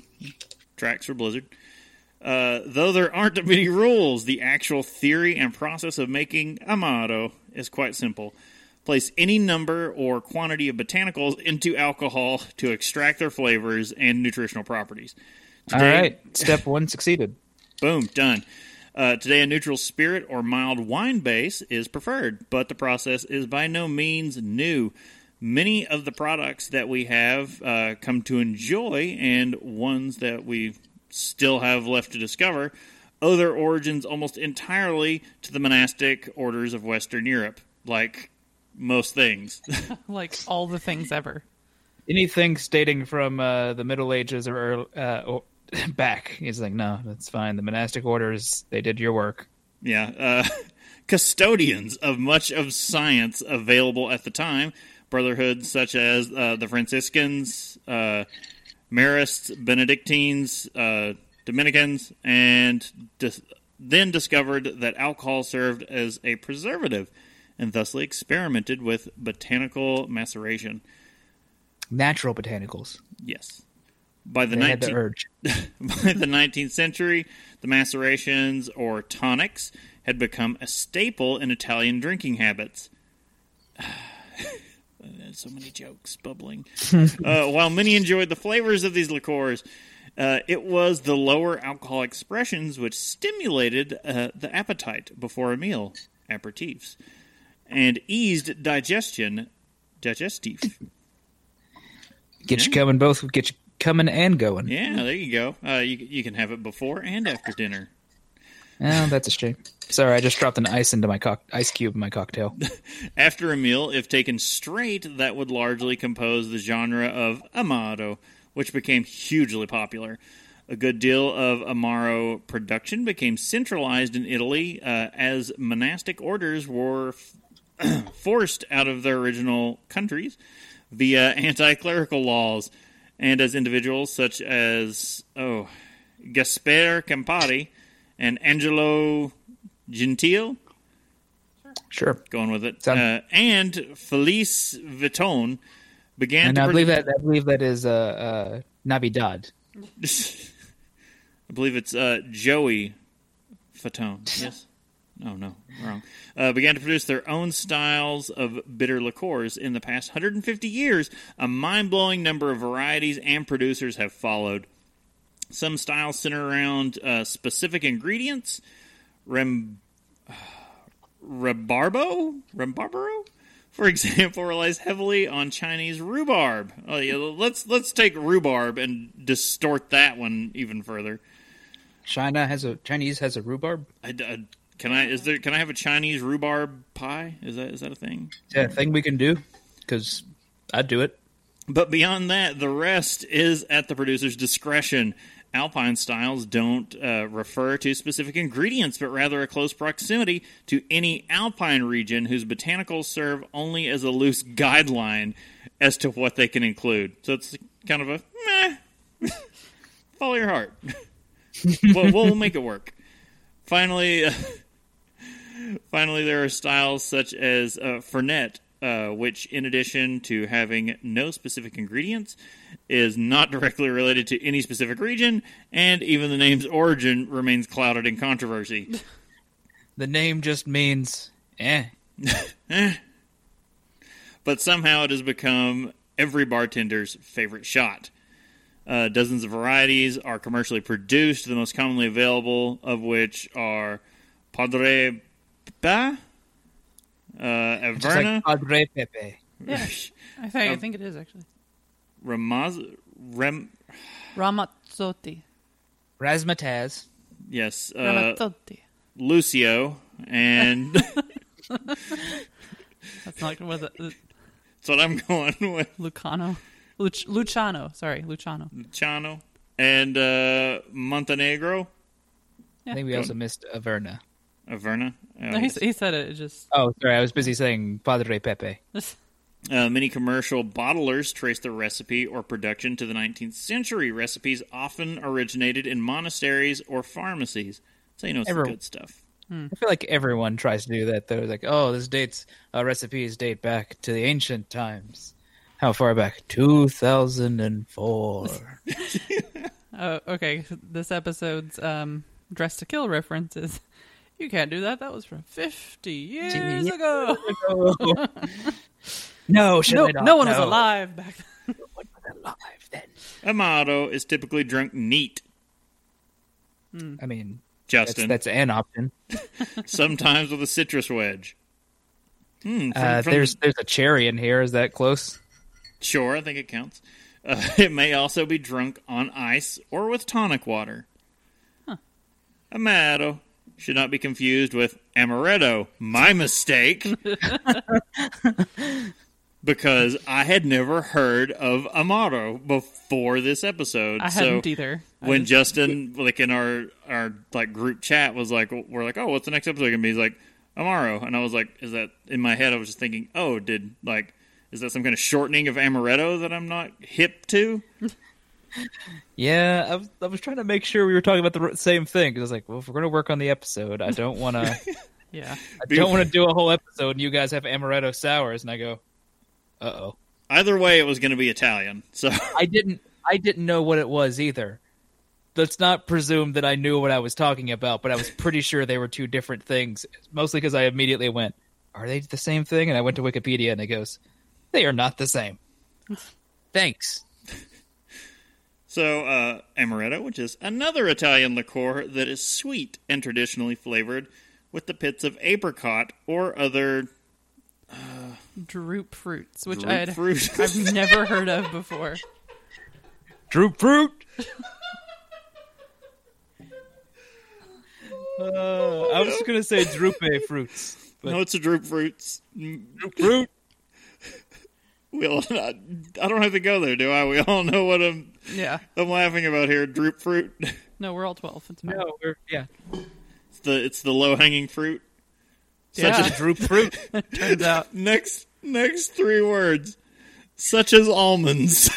tracks for Blizzard. Uh, though there aren't many rules, the actual theory and process of making Amaro is quite simple. Place any number or quantity of botanicals into alcohol to extract their flavors and nutritional properties. All right, step one succeeded. Boom, done. Uh, today, a neutral spirit or mild wine base is preferred, but the process is by no means new. Many of the products that we have uh, come to enjoy, and ones that we still have left to discover, owe their origins almost entirely to the monastic orders of Western Europe, like most things. like all the things ever. Anything stating from uh, the Middle Ages or, earl- uh, or back, he's like, no, that's fine. The monastic orders, they did your work. Yeah, uh, custodians of much of science available at the time, brotherhoods such as uh, the Franciscans, uh, Marists, Benedictines, uh, Dominicans, and dis- then discovered that alcohol served as a preservative, and thusly experimented with botanical maceration. Natural botanicals. Yes. By the They had the urge. by the 19th century, the macerations or tonics had become a staple in Italian drinking habits. so many jokes bubbling. uh, while many enjoyed the flavors of these liqueurs, uh, it was the lower alcohol expressions which stimulated uh, the appetite before a meal, aperitifs, and eased digestion, digestive. Get you coming both. Get you coming and going. Yeah, there you go. Uh, you you can have it before and after dinner. Oh, that's a shame. Sorry, I just dropped an ice into my ice cube in my cocktail. After a meal, if taken straight, that would largely compose the genre of Amaro, which became hugely popular. A good deal of Amaro production became centralized in Italy uh, as monastic orders were f- forced out of their original countries via anti clerical laws, and as individuals such as, oh, Gasper Campari and Angelo Gentile Sure. going with it. Uh, and Felice Vuitton began And to I believe that I believe that is uh, uh, Navidad. I believe it's uh, Joey Fatone. Yes. Oh no, wrong. Uh, began to produce their own styles of bitter liqueurs. In the past 150 years, a mind-blowing number of varieties and producers have followed. Some styles center around uh, specific ingredients. Rem, Rebarbo, for example, relies heavily on Chinese rhubarb. Oh, yeah, let's let's take rhubarb and distort that one even further. China has a Chinese has a rhubarb. I, I- can I is there can I have a Chinese rhubarb pie? Is that is that a thing? That a thing we can do? Because I'd do it. But beyond that, the rest is at the producer's discretion. Alpine styles don't uh, refer to specific ingredients, but rather a close proximity to any alpine region whose botanicals serve only as a loose guideline as to what they can include. So it's kind of a meh, follow your heart. we'll, we'll make it work. Finally, finally, there are styles such as uh, Fernet, uh, which, in addition to having no specific ingredients, is not directly related to any specific region, and even the name's origin remains clouded in controversy. The name just means eh. but somehow it has become every bartender's favorite shot. Uh, dozens of varieties are commercially produced, the most commonly available of which are Padre Pa, uh, Just Averna, like Padre Pepe. Yeah, I think I think it is actually Ramaz, Rem, Ramazzotti. Razzmatazz. yes, uh, Ramazzotti. Lucio, and That's not was it uh, That's what I'm going with. Lucano. Luch- Luciano, sorry, Luciano. Chano and uh, Montenegro, I think we also missed Averna. Averna. Uh, No, he, he said it. it just Oh, sorry, I was busy saying Padre Pepe. Uh, many commercial bottlers trace their recipe or production to the 19th century. Recipes often originated in monasteries or pharmacies. So you know it's the good stuff. I feel like everyone tries to do that though. Like, oh, this dates uh, recipes date back to the ancient times. How far back? Two thousand and four. Oh, okay. This episode's um, "Dress to Kill" references. You can't do that. That was from fifty years ago. no, should No, I not? no one was alive back then. No one was alive then. Amaro is typically drunk neat. I mean, Justin, that's an option. sometimes with a citrus wedge. Hmm, from- Uh, from there's there's a cherry in here. Is that close? sure, I think it counts. Uh, it may also be drunk on ice or with tonic water. A Amaro should not be confused with amaretto. My mistake. because I had never heard of Amaro before this episode. I so hadn't either. I when just- Justin, like in our our like group chat, was like, we're like, oh, what's the next episode gonna be? He's like, Amaro, and I was like, is that in my head? I was just thinking, oh, did like, is that some kind of shortening of amaretto that I'm not hip to? Yeah, I was, I was trying to make sure we were talking about the same thing because I was like, well, if we're going to work on the episode, I don't want to. yeah, I don't want to do a whole episode and you guys have amaretto sours, and I go, uh oh. Either way, it was gonna be Italian. So I didn't. I didn't know what it was either. Let's not presume that I knew what I was talking about, but I was pretty sure they were two different things. Mostly because I immediately went, "Are they the same thing?" And I went to Wikipedia, and it goes, "They are not the same." Thanks. So, uh, amaretto, which is another Italian liqueur that is sweet and traditionally flavored with the pits of apricot or other droop fruits, which Droop I had fruit. I've never heard of before. Droop fruit. Uh, I was just gonna say drupe fruits, but no, it's a droop fruits. droop fruit. We all, I, I don't have to go there, do I? We all know what I'm Yeah, I'm laughing about here. Droop fruit. no, we're all twelve. It's fine. No, we're, yeah, It's the it's the low hanging fruit. Yeah. Such droop fruit. Turns out, next next three words, such as almonds.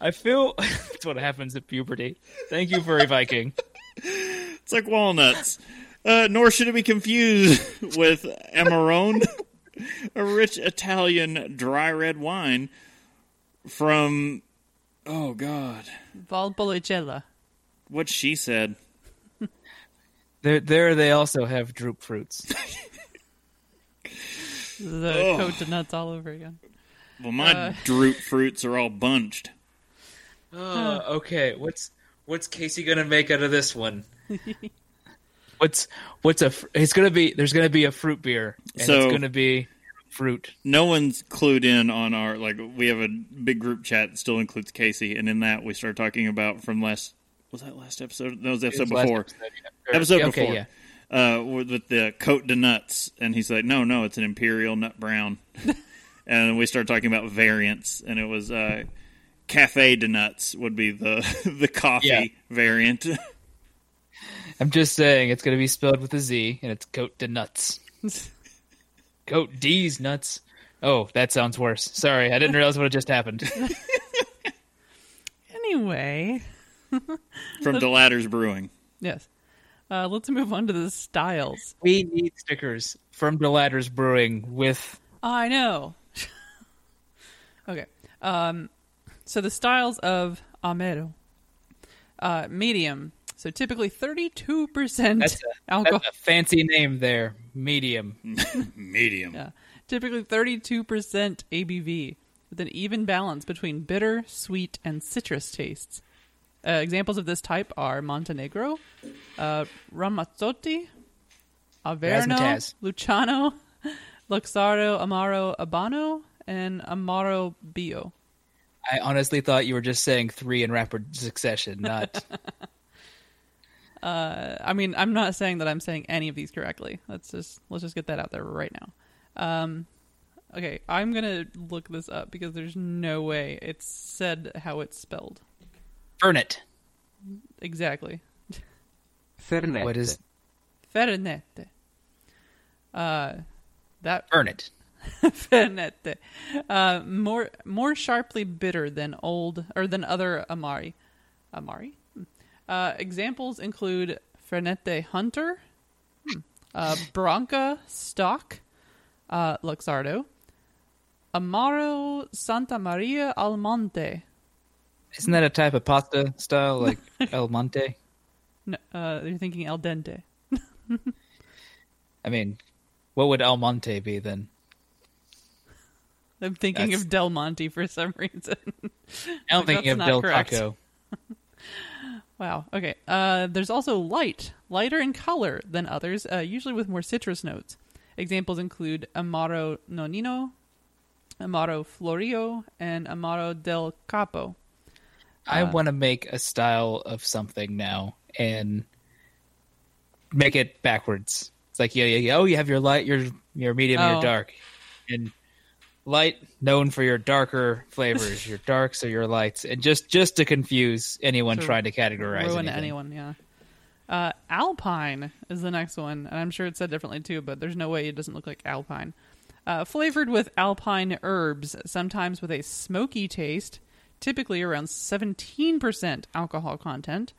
I feel that's what happens at puberty. Thank you, furry Viking. it's like walnuts. Uh, nor should it be confused with Amarone, a rich Italian dry red wine from. Oh God, Valpolicella. what she said. There, there they also have droop fruits. The Ugh. coat to nuts all over again. Well, my Uh. droop fruits are all bunched. Uh, okay, what's what's Casey gonna make out of this one? what's what's a? fr- It's gonna be there's gonna be a fruit beer, and So- it's gonna be fruit. no one's clued in on our like we have a big group chat that still includes Casey, and in that we started talking about from last was that last episode? That was the episode was before. episode, yeah. Episode yeah, okay, before. yeah. Uh, with, with the coat de nuts, and he's like, "No, no, it's an imperial nut brown." and we started talking about variants, and it was uh, cafe de nuts would be the the coffee Yeah. variant. I'm just saying it's gonna be spelled with a Z, and it's coat de nuts. Coat D's nuts. Oh, that sounds worse. Sorry, I didn't realize what had just happened. Anyway, from Delatter's Brewing. yes. Uh, let's move on to the styles. we need stickers from Delatter's Brewing with I know. okay. Um, so the styles of Amaro. Uh, medium. So typically 32% that's a, alcohol. that's a fancy name there. Medium. Medium. Yeah. Typically 32% ABV with an even balance between bitter, sweet, and citrus tastes. Uh, examples of this type are Montenegro, uh, Ramazzotti, Averna, Razzmatazz. Luciano, Luxardo, Amaro, Abano, and Amaro Bio. I honestly thought you were just saying three in rapid succession, not Uh, I mean, I'm not saying that I'm saying any of these correctly. Let's just let's just get that out there right now. Um, okay, I'm gonna look this up because there's no way it's said how it's spelled Fernet. exactly. Fernet. What is Fernette. Uh, that Fernet? Fernette. Uh, more more sharply bitter than old or than other Amari. Amari. Uh, examples include Fernette Hunter, hmm, uh, Branca Stock, uh, Luxardo, Amaro Santa Maria al Monte. Isn't that a type of pasta style like El Monte? No, uh, you're thinking El dente. I mean, what would El Monte be then? I'm thinking That's- of Del Monte for some reason. I'm thinking That's of Del correct. Taco. Wow. Okay. Uh, there's also light, lighter in color than others, uh, usually with more citrus notes. Examples include Amaro Nonino, Amaro Florio, and Amaro del Capo. I Uh, want to make a style of something now and make it backwards. It's like yeah, yeah, yeah. Oh, you have your light, your your medium, Oh. your dark, and light known for your darker flavors. your darks or your lights, and just just to confuse anyone To trying to categorize Ruin anything. anyone, yeah. Uh, Alpine is the next one, and I'm sure it's said differently too, but there's no way it doesn't look like Alpine. Uh, flavored with alpine herbs, sometimes with a smoky taste, typically around 17% alcohol content.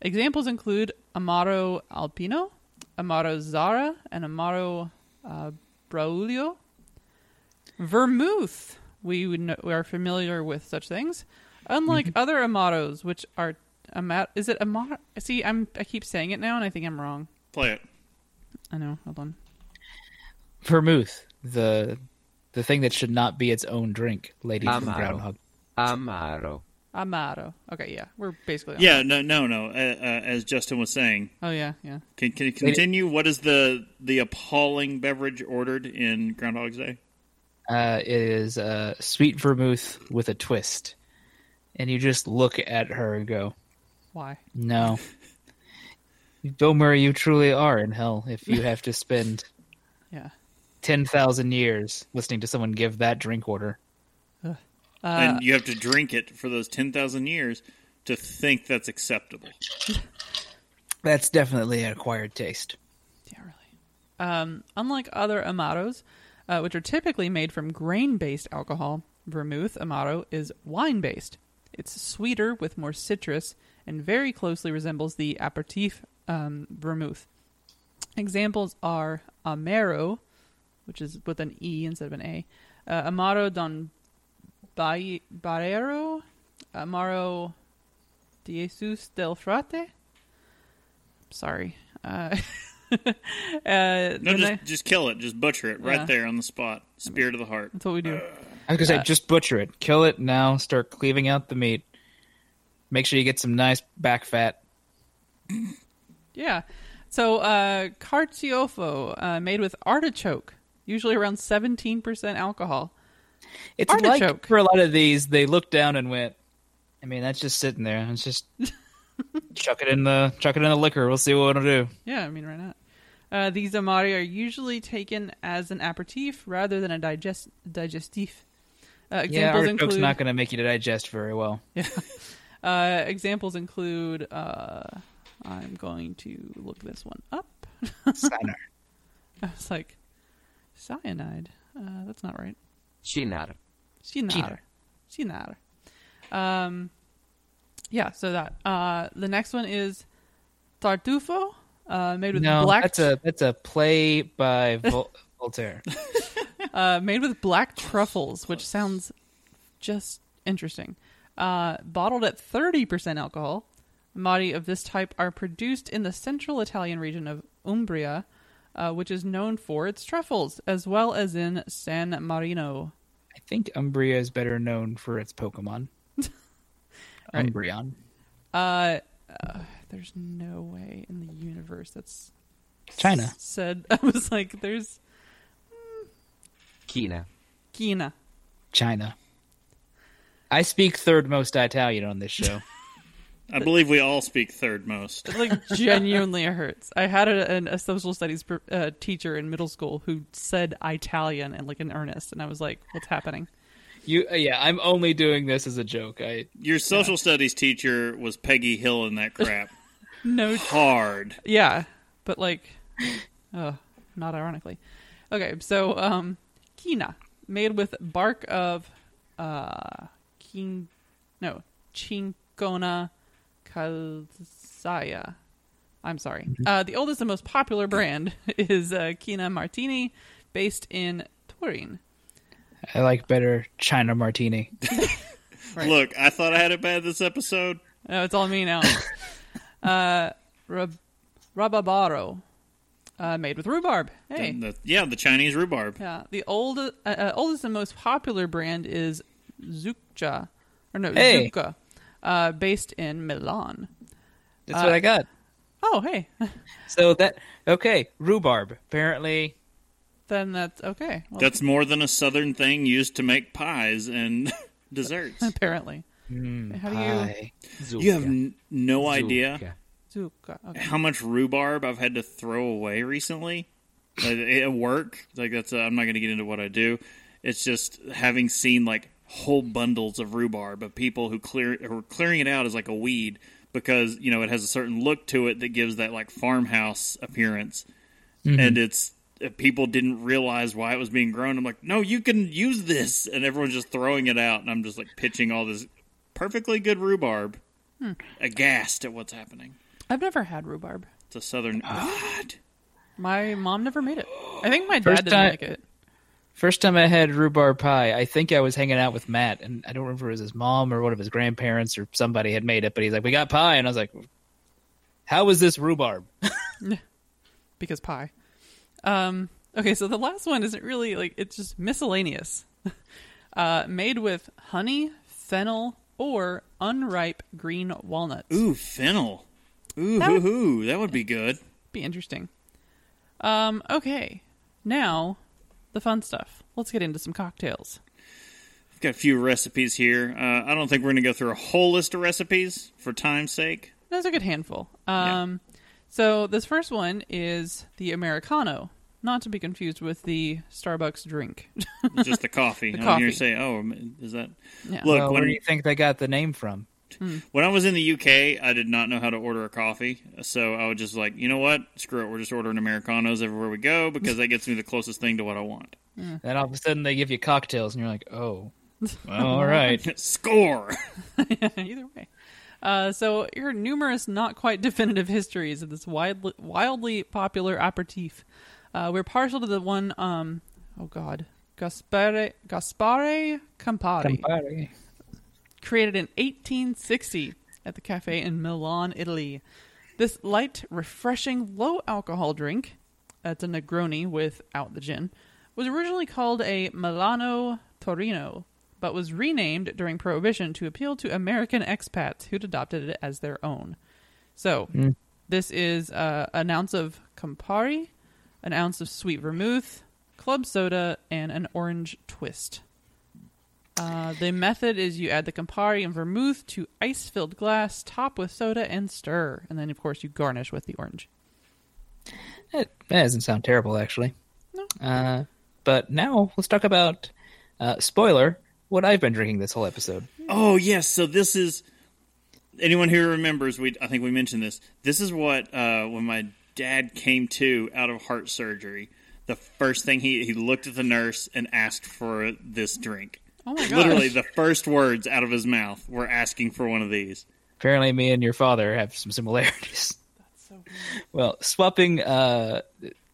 Examples include Amaro Alpino, Amaro Zara, and Amaro uh, Braulio. Vermouth. We would know, we are familiar with such things. Unlike other Amaros, which are Amar, is it Amar? See, I'm I keep saying it now, and I think I'm wrong. Play it. I know. Hold on. Vermouth, the the thing that should not be its own drink, lady from Amaro. Groundhog. Amaro. Amaro. Okay, yeah, we're basically on Yeah, that. no, no, no. Uh, uh, as Justin was saying, Oh yeah, yeah. can can you continue? What is the the appalling beverage ordered in Groundhog's Day? Uh, it is uh, sweet vermouth with a twist, and you just look at her and go, Why? No. Bill Murray, you truly are in hell if you have to spend Yeah. 10,000 years listening to someone give that drink order. Uh, and you have to drink it for those ten thousand years to think that's acceptable. That's definitely an acquired taste. Yeah, really. Um, unlike other amaros, uh, which are typically made from grain-based alcohol, vermouth amaro is wine-based. It's sweeter with more citrus and very closely resembles the aperitif um, vermouth. Examples are amaro, which is with an e instead of an a, uh, amaro don Ba- barrero, amaro Jesus del frate. Sorry. Uh, No, just I- just kill it. Just butcher it right Yeah. there on the spot. Spear to the heart. that's what we do. I was going to say, just butcher it. Kill it now. Start cleaving out the meat. Make sure you get some nice back fat. Yeah. So, uh, carciofo, uh, made with artichoke, usually around 17% alcohol. It's Artichoke. like for a lot of these, they looked down and went, I mean, that's just sitting there. It's just chuck it in the chuck it in the liquor. We'll see what it'll do. Yeah, I mean, why not? Uh, these amari are usually taken as an aperitif rather than a digest digestif. Uh, Yeah, examples artichoke's include not going to make you digest very well. uh, examples include. Uh, I'm going to look this one up. Cyanide. I was like, cyanide. Uh, that's not right. Cynar. Cynar. Cynar. Um, yeah, so that. Uh, the next one is Tartufo, uh, made with No, black. that's a that's a play by Vol- Voltaire. uh, made with black truffles, which sounds just interesting. Uh, bottled at 30% alcohol. Amari of this type are produced in the central Italian region of Umbria, uh, which is known for its truffles, as well as in San Marino. I think Umbria is better known for its Pokemon. Right. Umbreon. Uh, uh, there's no way in the universe that's China. s- said. I was like, there's Kina. Kina. China. I speak third most Italian on this show. I believe we all speak third most. It like genuinely it hurts. I had a, an, a social studies pr- uh, teacher in middle school who said Italian and like in earnest, and I was like, "What's happening?" You, uh, yeah, I'm only doing this as a joke. I Your social studies teacher was Peggy Hill in that crap. No, Hard. yeah, but like, oh, not ironically. Okay, so um, quina made with bark of uh, king, no, chincona calzaya. I'm sorry. Uh, the oldest and most popular brand is uh, Quina Martini, based in Turin. I like better China Martini. Right. Look, I thought I had it bad this episode. No, it's all me now. uh, rab- rababaro, uh, made with rhubarb. Hey, The- yeah, the Chinese rhubarb. yeah. The old, uh, uh, oldest and most popular brand is Zucca, or no, Hey. Zucca, uh, based in Milan. That's what I got. Oh, hey, So that okay, rhubarb. Apparently, then that's okay. Well, That's more than a southern thing used to make pies and desserts. apparently. How do you pie. You have n- no idea Zucca? Okay. how much rhubarb I've had to throw away recently Like, at work. Like that's uh, I'm not going to get into what I do. It's just having seen like whole bundles of rhubarb of people who clear who are clearing it out as like a weed because you know it has a certain look to it that gives that like farmhouse appearance, and it's people didn't realize why it was being grown. I'm like, no, you can use this, and everyone's just throwing it out, and I'm just like pitching all this perfectly good rhubarb, hmm. aghast at what's happening. I've never had rhubarb. It's a southern. What? My mom never made it. I think my dad First didn't time- like it. First time I had rhubarb pie, I think I was hanging out with Matt, and I don't remember if it was his mom or one of his grandparents or somebody had made it, but he's like, "We got pie," and I was like, "How was this rhubarb?" because pie. Um, okay, so the last one isn't really like it's just miscellaneous. uh, made with honey, fennel, or unripe green walnuts. Ooh, fennel. Ooh, That hoo, would- hoo. That would be good. Be interesting. Um, okay, now the fun stuff. Let's get into some cocktails. I've got a few recipes here. Uh, I don't think we're going to go through a whole list of recipes for time's sake. That's a good handful. Um, so this first one is the Americano, not to be confused with the Starbucks drink. Just the coffee. The I coffee. You're saying, oh, is that? Yeah. Look, Well, when, where do you think they got the name from? Hmm. when I was in the UK, I did not know how to order a coffee. So I was just like, you know what? Screw it. We're just ordering Americanos everywhere we go because that gets me the closest thing to what I want. Then all of a sudden they give you cocktails, and you're like, "Oh, well, all right." Score! Either way. Uh, so here are numerous not quite definitive histories of this widely, wildly popular aperitif. Uh, we're partial to the one, um, oh god, Gaspare, Gaspare Campari, Campari. created in 1860 at the cafe in Milan, Italy. This light, refreshing, low alcohol drink, that's a Negroni without the gin, was originally called a Milano Torino, but was renamed during Prohibition to appeal to American expats who'd adopted it as their own. So, this is uh, an ounce of Campari, an ounce of sweet vermouth, club soda, and an orange twist. Uh, the method is you add the Campari and vermouth to ice-filled glass, top with soda, and stir. And then, of course, you garnish with the orange. That, that doesn't sound terrible, actually. No. Uh, but now let's talk about uh, spoiler. What I've been drinking this whole episode. Oh yes, so this is anyone who remembers. We I think we mentioned this. This is what uh, when my dad came to out of heart surgery. The first thing he he looked at the nurse and asked for this drink. Oh my gosh. Literally, the first words out of his mouth were asking for one of these. Apparently, me and your father have some similarities. That's so Well, swapping. Uh,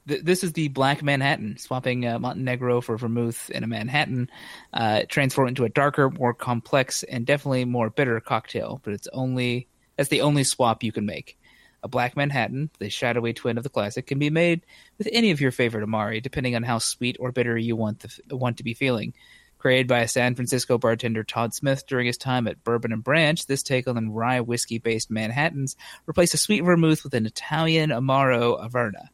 th- this is the Black Manhattan. Swapping uh, Montenegro for vermouth in a Manhattan, uh, transform into a darker, more complex, and definitely more bitter cocktail. But it's only that's the only swap you can make. A Black Manhattan, the shadowy twin of the classic, can be made with any of your favorite Amari, depending on how sweet or bitter you want the, want to be feeling. Created by a San Francisco bartender Todd Smith during his time at Bourbon and Branch, this take on rye whiskey based Manhattans replaced a sweet vermouth with an Italian Amaro Averna.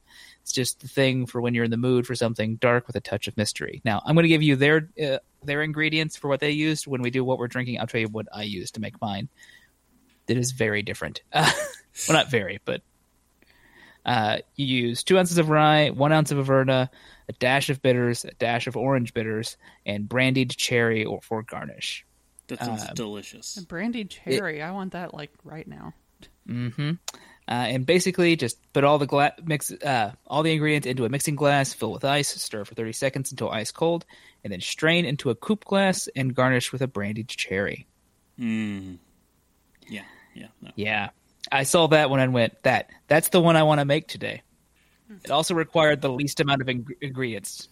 It's just the thing for when you're in the mood for something dark with a touch of mystery. Now, I'm going to give you their uh, their ingredients for what they used. When we do what we're drinking, I'll tell you what I used to make mine. It is very different. Uh, well, not very, but uh, you use two ounces of rye, one ounce of Averna, a dash of bitters, a dash of orange bitters, and brandied cherry or for garnish. That sounds delicious. Brandied cherry. I want that like right now. Uh, and basically, just put all the gla- mix uh, all the ingredients into a mixing glass, fill with ice, stir for thirty seconds until ice cold, and then strain into a coupe glass and garnish with a brandied cherry. Yeah, yeah. No. Yeah, I saw that one and went, "That that's the one I want to make today." It also required the least amount of ing- ingredients.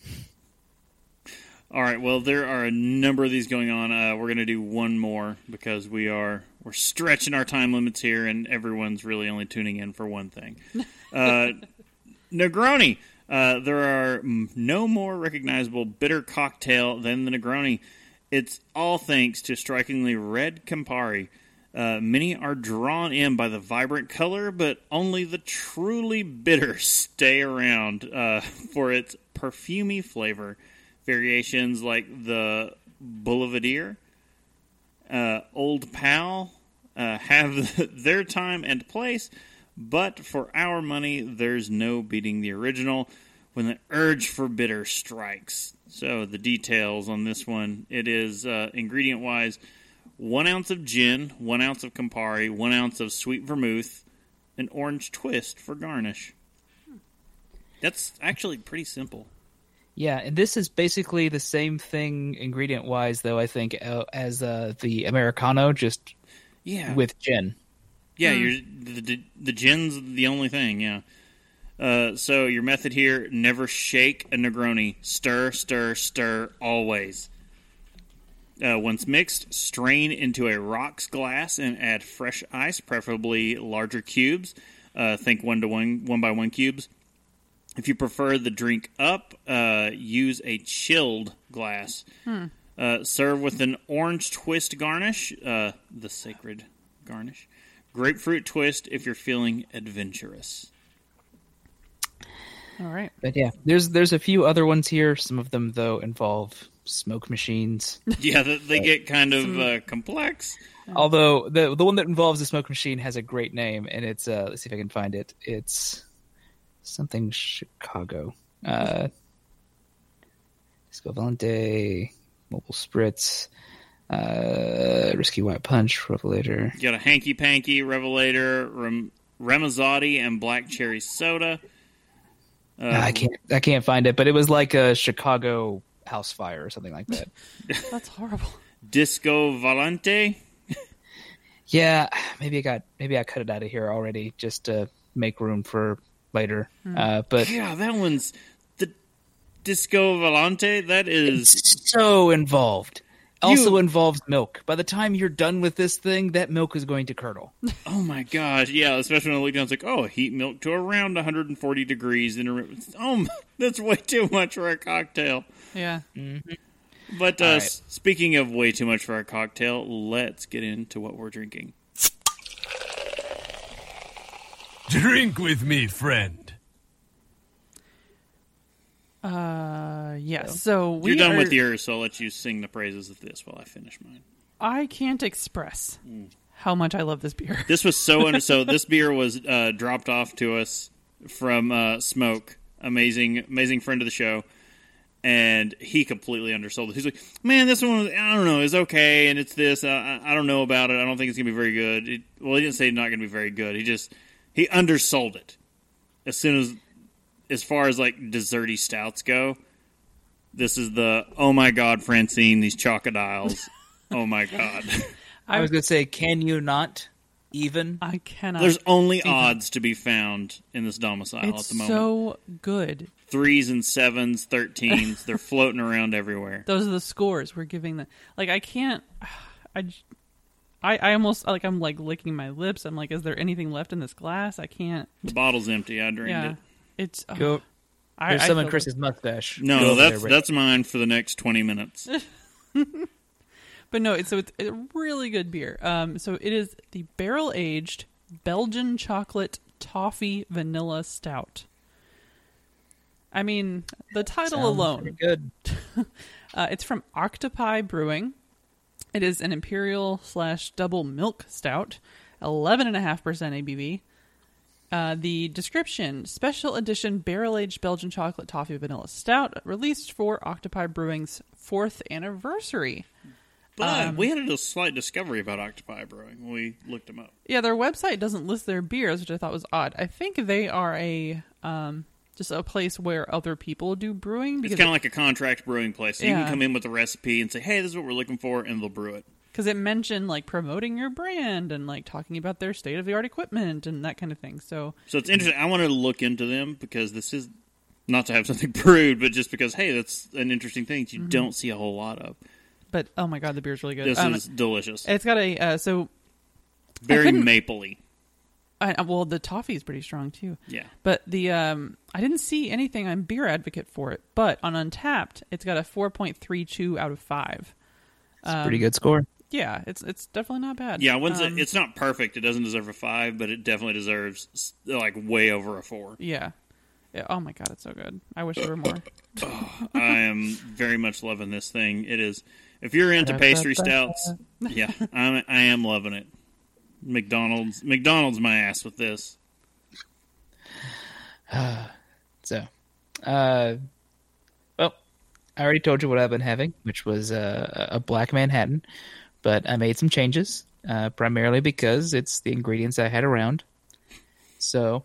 All right. Well, there are a number of these going on. Uh, we're going to do one more because we are we're stretching our time limits here, and everyone's really only tuning in for one thing. Uh, Negroni. Uh, there are no more recognizable bitter cocktail than the Negroni. It's all thanks to strikingly red Campari. Uh, many are drawn in by the vibrant color, but only the truly bitter stay around uh, for its perfumy flavor. Variations like the Boulevardier, uh, Old Pal uh, have their time and place, but for our money, there's no beating the original when the urge for bitter strikes. So, the details on this one it is uh, ingredient wise one ounce of gin, one ounce of Campari, one ounce of sweet vermouth, an orange twist for garnish. That's actually pretty simple. Yeah, and this is basically the same thing ingredient wise, though I think uh, as uh, the Americano, just Yeah. with gin. Yeah, you're, the, the the gin's the only thing. Yeah. Uh, so your method here: never shake a Negroni. Stir, stir, stir always. Uh, once mixed, strain into a rocks glass and add fresh ice, preferably larger cubes. Uh, think one to one, one by one cubes. If you prefer the drink up, uh, use a chilled glass. Uh, serve with an orange twist garnish, uh, the sacred garnish. Grapefruit twist if you're feeling adventurous. All right. But yeah, there's there's a few other ones here. Some of them though involve smoke machines. Yeah, they, they get kind of uh, complex. Although the the one that involves the smoke machine has a great name, and it's uh, let's see if I can find it. It's something Chicago. Uh, Disco Volante, Mobile Spritz, uh, Risky White Punch, Revelator. You got a hanky panky, Revelator, Rem- Ramazzotti, and black cherry soda. I can't I can't find it, but it was like a Chicago house fire or something like that. That's horrible. Disco Volante. yeah, maybe I got maybe I cut it out of here already just to make room for later. Uh, but Yeah, that one's the Disco Volante. That is so involved. Also You- involves milk. By the time you're done with this thing, that milk is going to curdle. Oh my gosh, yeah, especially when I look down, it's like, oh, heat milk to around 140 degrees. In a, oh, my- that's way too much for a cocktail. Yeah. But uh, All right. s- speaking of way too much for a cocktail, let's get into what we're drinking. Drink with me, friend. Uh, yes. So we You're done are- with yours, so I'll let you sing the praises of this while I finish mine. I can't express how much I love this beer. This was so under. so this beer was uh, dropped off to us from uh, Smoke, amazing, amazing friend of the show, and he completely undersold it. He's like, "Man, this one, was, I don't know, is okay, and it's this. Uh, I, I don't know about it. I don't think it's gonna be very good." It, well, he didn't say not gonna be very good. He just he undersold it. As soon as, as far as like desserty stouts go, this is the oh my god, Francine, these chocodiles. oh my god. I was going to say, can you not even? I cannot. There's only odds to be found in this domicile it's at the moment. so good. Threes and sevens, thirteens, they're floating around everywhere. Those are the scores we're giving them. Like I can't. I. j- I, I almost like I'm like licking my lips. I'm like, is there anything left in this glass? I can't. The bottle's empty. I drained Yeah, it. it's. oh, Go. I, There's I some in feel Chris's mustache. No, Go that's there, that's mine for the next twenty minutes. But no, it's so it's a really good beer. Um, so it is the barrel aged Belgian chocolate toffee vanilla stout. I mean, the title Sounds alone. good. Uh, it's from Octopi Brewing. It is an imperial slash double milk stout. 11.5% ABV. Uh, the description special edition barrel aged Belgian chocolate toffee vanilla stout released for Octopi Brewing's fourth anniversary. But Um, we had a slight discovery about Octopi Brewing when we looked them up. Yeah, their website doesn't list their beers, which I thought was odd. I think they are a um, just a place where other people do brewing It's kind of like a contract brewing place. So You can come in with a recipe and say, "Hey, this is what we're looking for," and they'll brew it. because it mentioned like promoting your brand and like talking about their state of the art equipment and that kind of thing. So So it's interesting. I wanted to look into them because this is not to have something brewed, but just because hey, that's an interesting thing that you don't see a whole lot of. but oh my god, the beer's really good. This Um, is delicious, it's got a uh, so very mapley. I, well the toffee is pretty strong too. Yeah, But the um, I didn't see anything on Beer Advocate for it, but on Untappd, it's got a four point three two out of five. It's a pretty good score. Yeah, it's it's definitely not bad. yeah. I wouldn't say- Um, it's not perfect. It doesn't deserve a five, but it definitely deserves like way over a four. Yeah. Yeah. Oh my god, it's so good. I wish there were more. I am very much loving this thing. It is. If you're into pastry stouts, yeah, I'm, I am loving it. McDonald's, McDonald's, my ass with this. So, uh, well, I already told you what I've been having, which was uh, a black Manhattan, but I made some changes, uh, primarily because it's the ingredients I had around. So,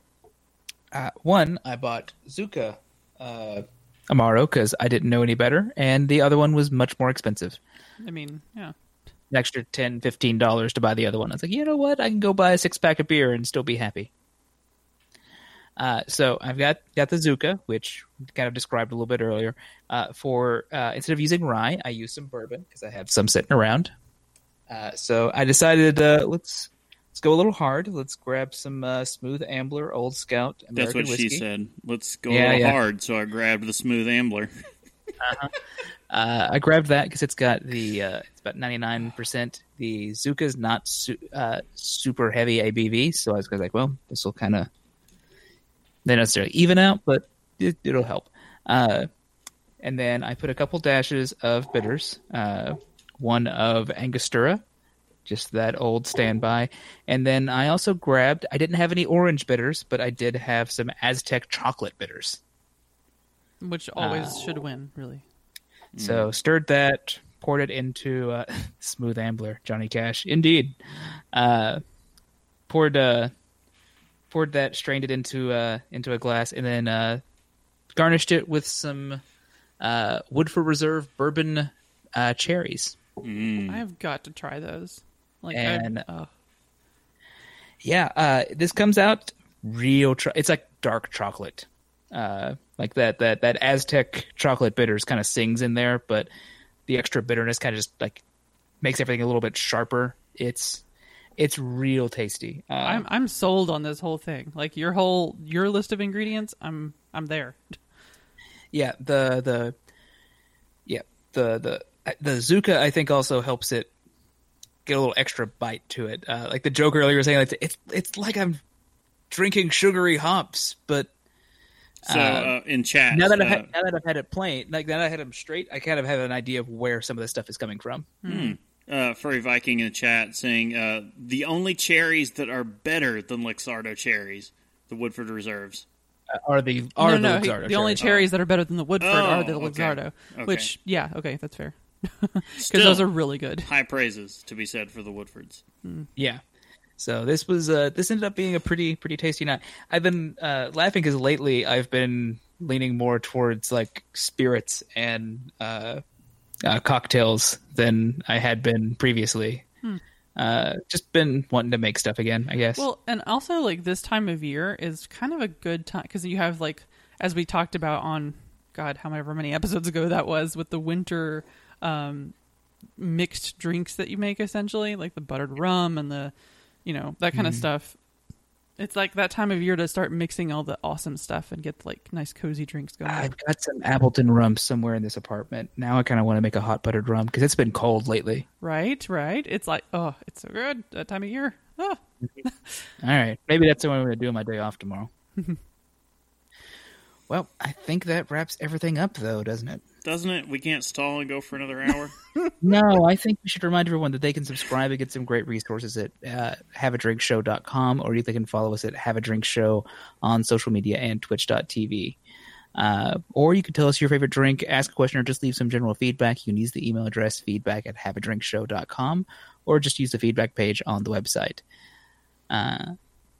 uh, one, I bought Zucca uh, Amaro because I didn't know any better, and the other one was much more expensive. I mean, yeah. An extra $10, $15 to buy the other one. I was like, you know what? I can go buy a six pack of beer and still be happy. Uh, so I've got got the Zucca, which kind of described a little bit earlier. Uh, for uh, instead of using rye, I use some bourbon because I have some sitting around. Uh, so I decided uh, let's let's go a little hard. Let's grab some uh, smooth Ambler, Old Scout, American That's what whiskey. she said. Let's go Yeah, a little yeah. hard. So I grabbed the smooth ambler. Uh, I grabbed that because it's got the uh, it's about ninety nine percent. The Zucca's not su- uh, super heavy ABV, so I was like, well, this will kind of not necessarily even out, but it, it'll help. Uh, and then I put a couple dashes of bitters, uh, one of Angostura, just that old standby, and then I also grabbed. I didn't have any orange bitters, but I did have some Aztec chocolate bitters. Which always should win, really. So stirred that, poured it into uh, smooth ambler, Johnny Cash, indeed. Uh, poured uh, poured that, strained it into uh, into a glass, and then uh, garnished it with some uh, Woodford Reserve bourbon uh, cherries. I've got to try those. Like, And- oh, Yeah, uh, this comes out real. Cho- it's like dark chocolate, uh, like that that that Aztec chocolate bitters kind of sings in there, but the extra bitterness kind of just like makes everything a little bit sharper. It's it's real tasty. Uh, I'm I'm sold on this whole thing. Like your whole your list of ingredients, I'm I'm there. yeah, the the yeah the the the Zucca I think also helps it get a little extra bite to it. Uh, like the joke earlier was saying, like, it's it's like I'm drinking sugary hops, but So uh, in chat, now that uh, I've had, now that I've had it plain, like now that I had them straight, I kind of have an idea of where some of this stuff is coming from. uh, Furry Viking in the chat saying uh, the only cherries that are better than Luxardo cherries, the Woodford Reserves. Uh, Are the are no, the no, he- Luxardo the only cherries. cherries that are better than the Woodford Oh, are the okay. Luxardo. Okay. Which, yeah, okay, that's fair. Because those are really good. high praises to be said for the Woodfords. Yeah. So this was uh, this ended up being a pretty pretty tasty night. I've been uh, laughing because lately I've been leaning more towards like spirits and uh, uh, cocktails than I had been previously. Uh, just been wanting to make stuff again, I guess. Well, and also like this time of year is kind of a good time because you have like as we talked about on God, however many episodes ago that was with the winter um, mixed drinks that you make essentially, like the buttered rum and the you know that kind of mm-hmm. stuff. It's like that time of year to start mixing all the awesome stuff and get like nice cozy drinks going. I've got some Appleton rum somewhere in this apartment. Now I kind of want to make a hot buttered rum because it's been cold lately. Right, right. It's like oh, it's so good that time of year. Oh. All right, maybe that's what I'm going to do on my day off tomorrow. Well, I think that wraps everything up, though, doesn't it? Doesn't it? We can't stall and go for another hour. No, I think we should remind everyone that they can subscribe and get some great resources at uh, haveadrinkshow.com or they can follow us at Have a Drink Show on social media and twitch.tv. Uh, or you can tell us your favorite drink, ask a question, or just leave some general feedback. You can use the email address feedback at haveadrinkshow.com or just use the feedback page on the website. Uh,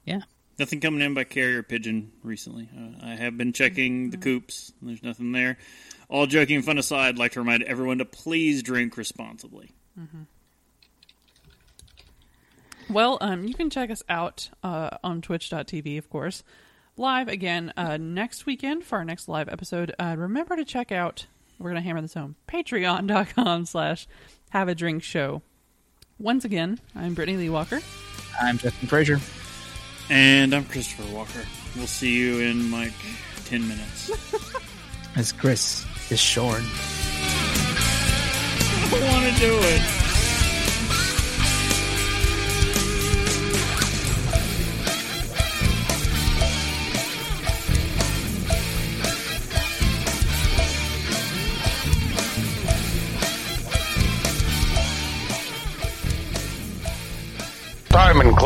yeah. Nothing coming in by carrier pigeon recently. Uh, I have been checking the coops. There's nothing there. All joking and fun aside, I'd like to remind everyone to please drink responsibly. Well, um, you can check us out uh, on twitch.tv, of course. Live again uh, next weekend for our next live episode. Uh, remember to check out, we're going to hammer this home, patreon.com slash have a drink show. Once again, I'm Brittany Lee Walker. I'm Justin Frazier. And I'm Christopher Walker. We'll see you in like 10 minutes. As Chris is shorn. I want to do it.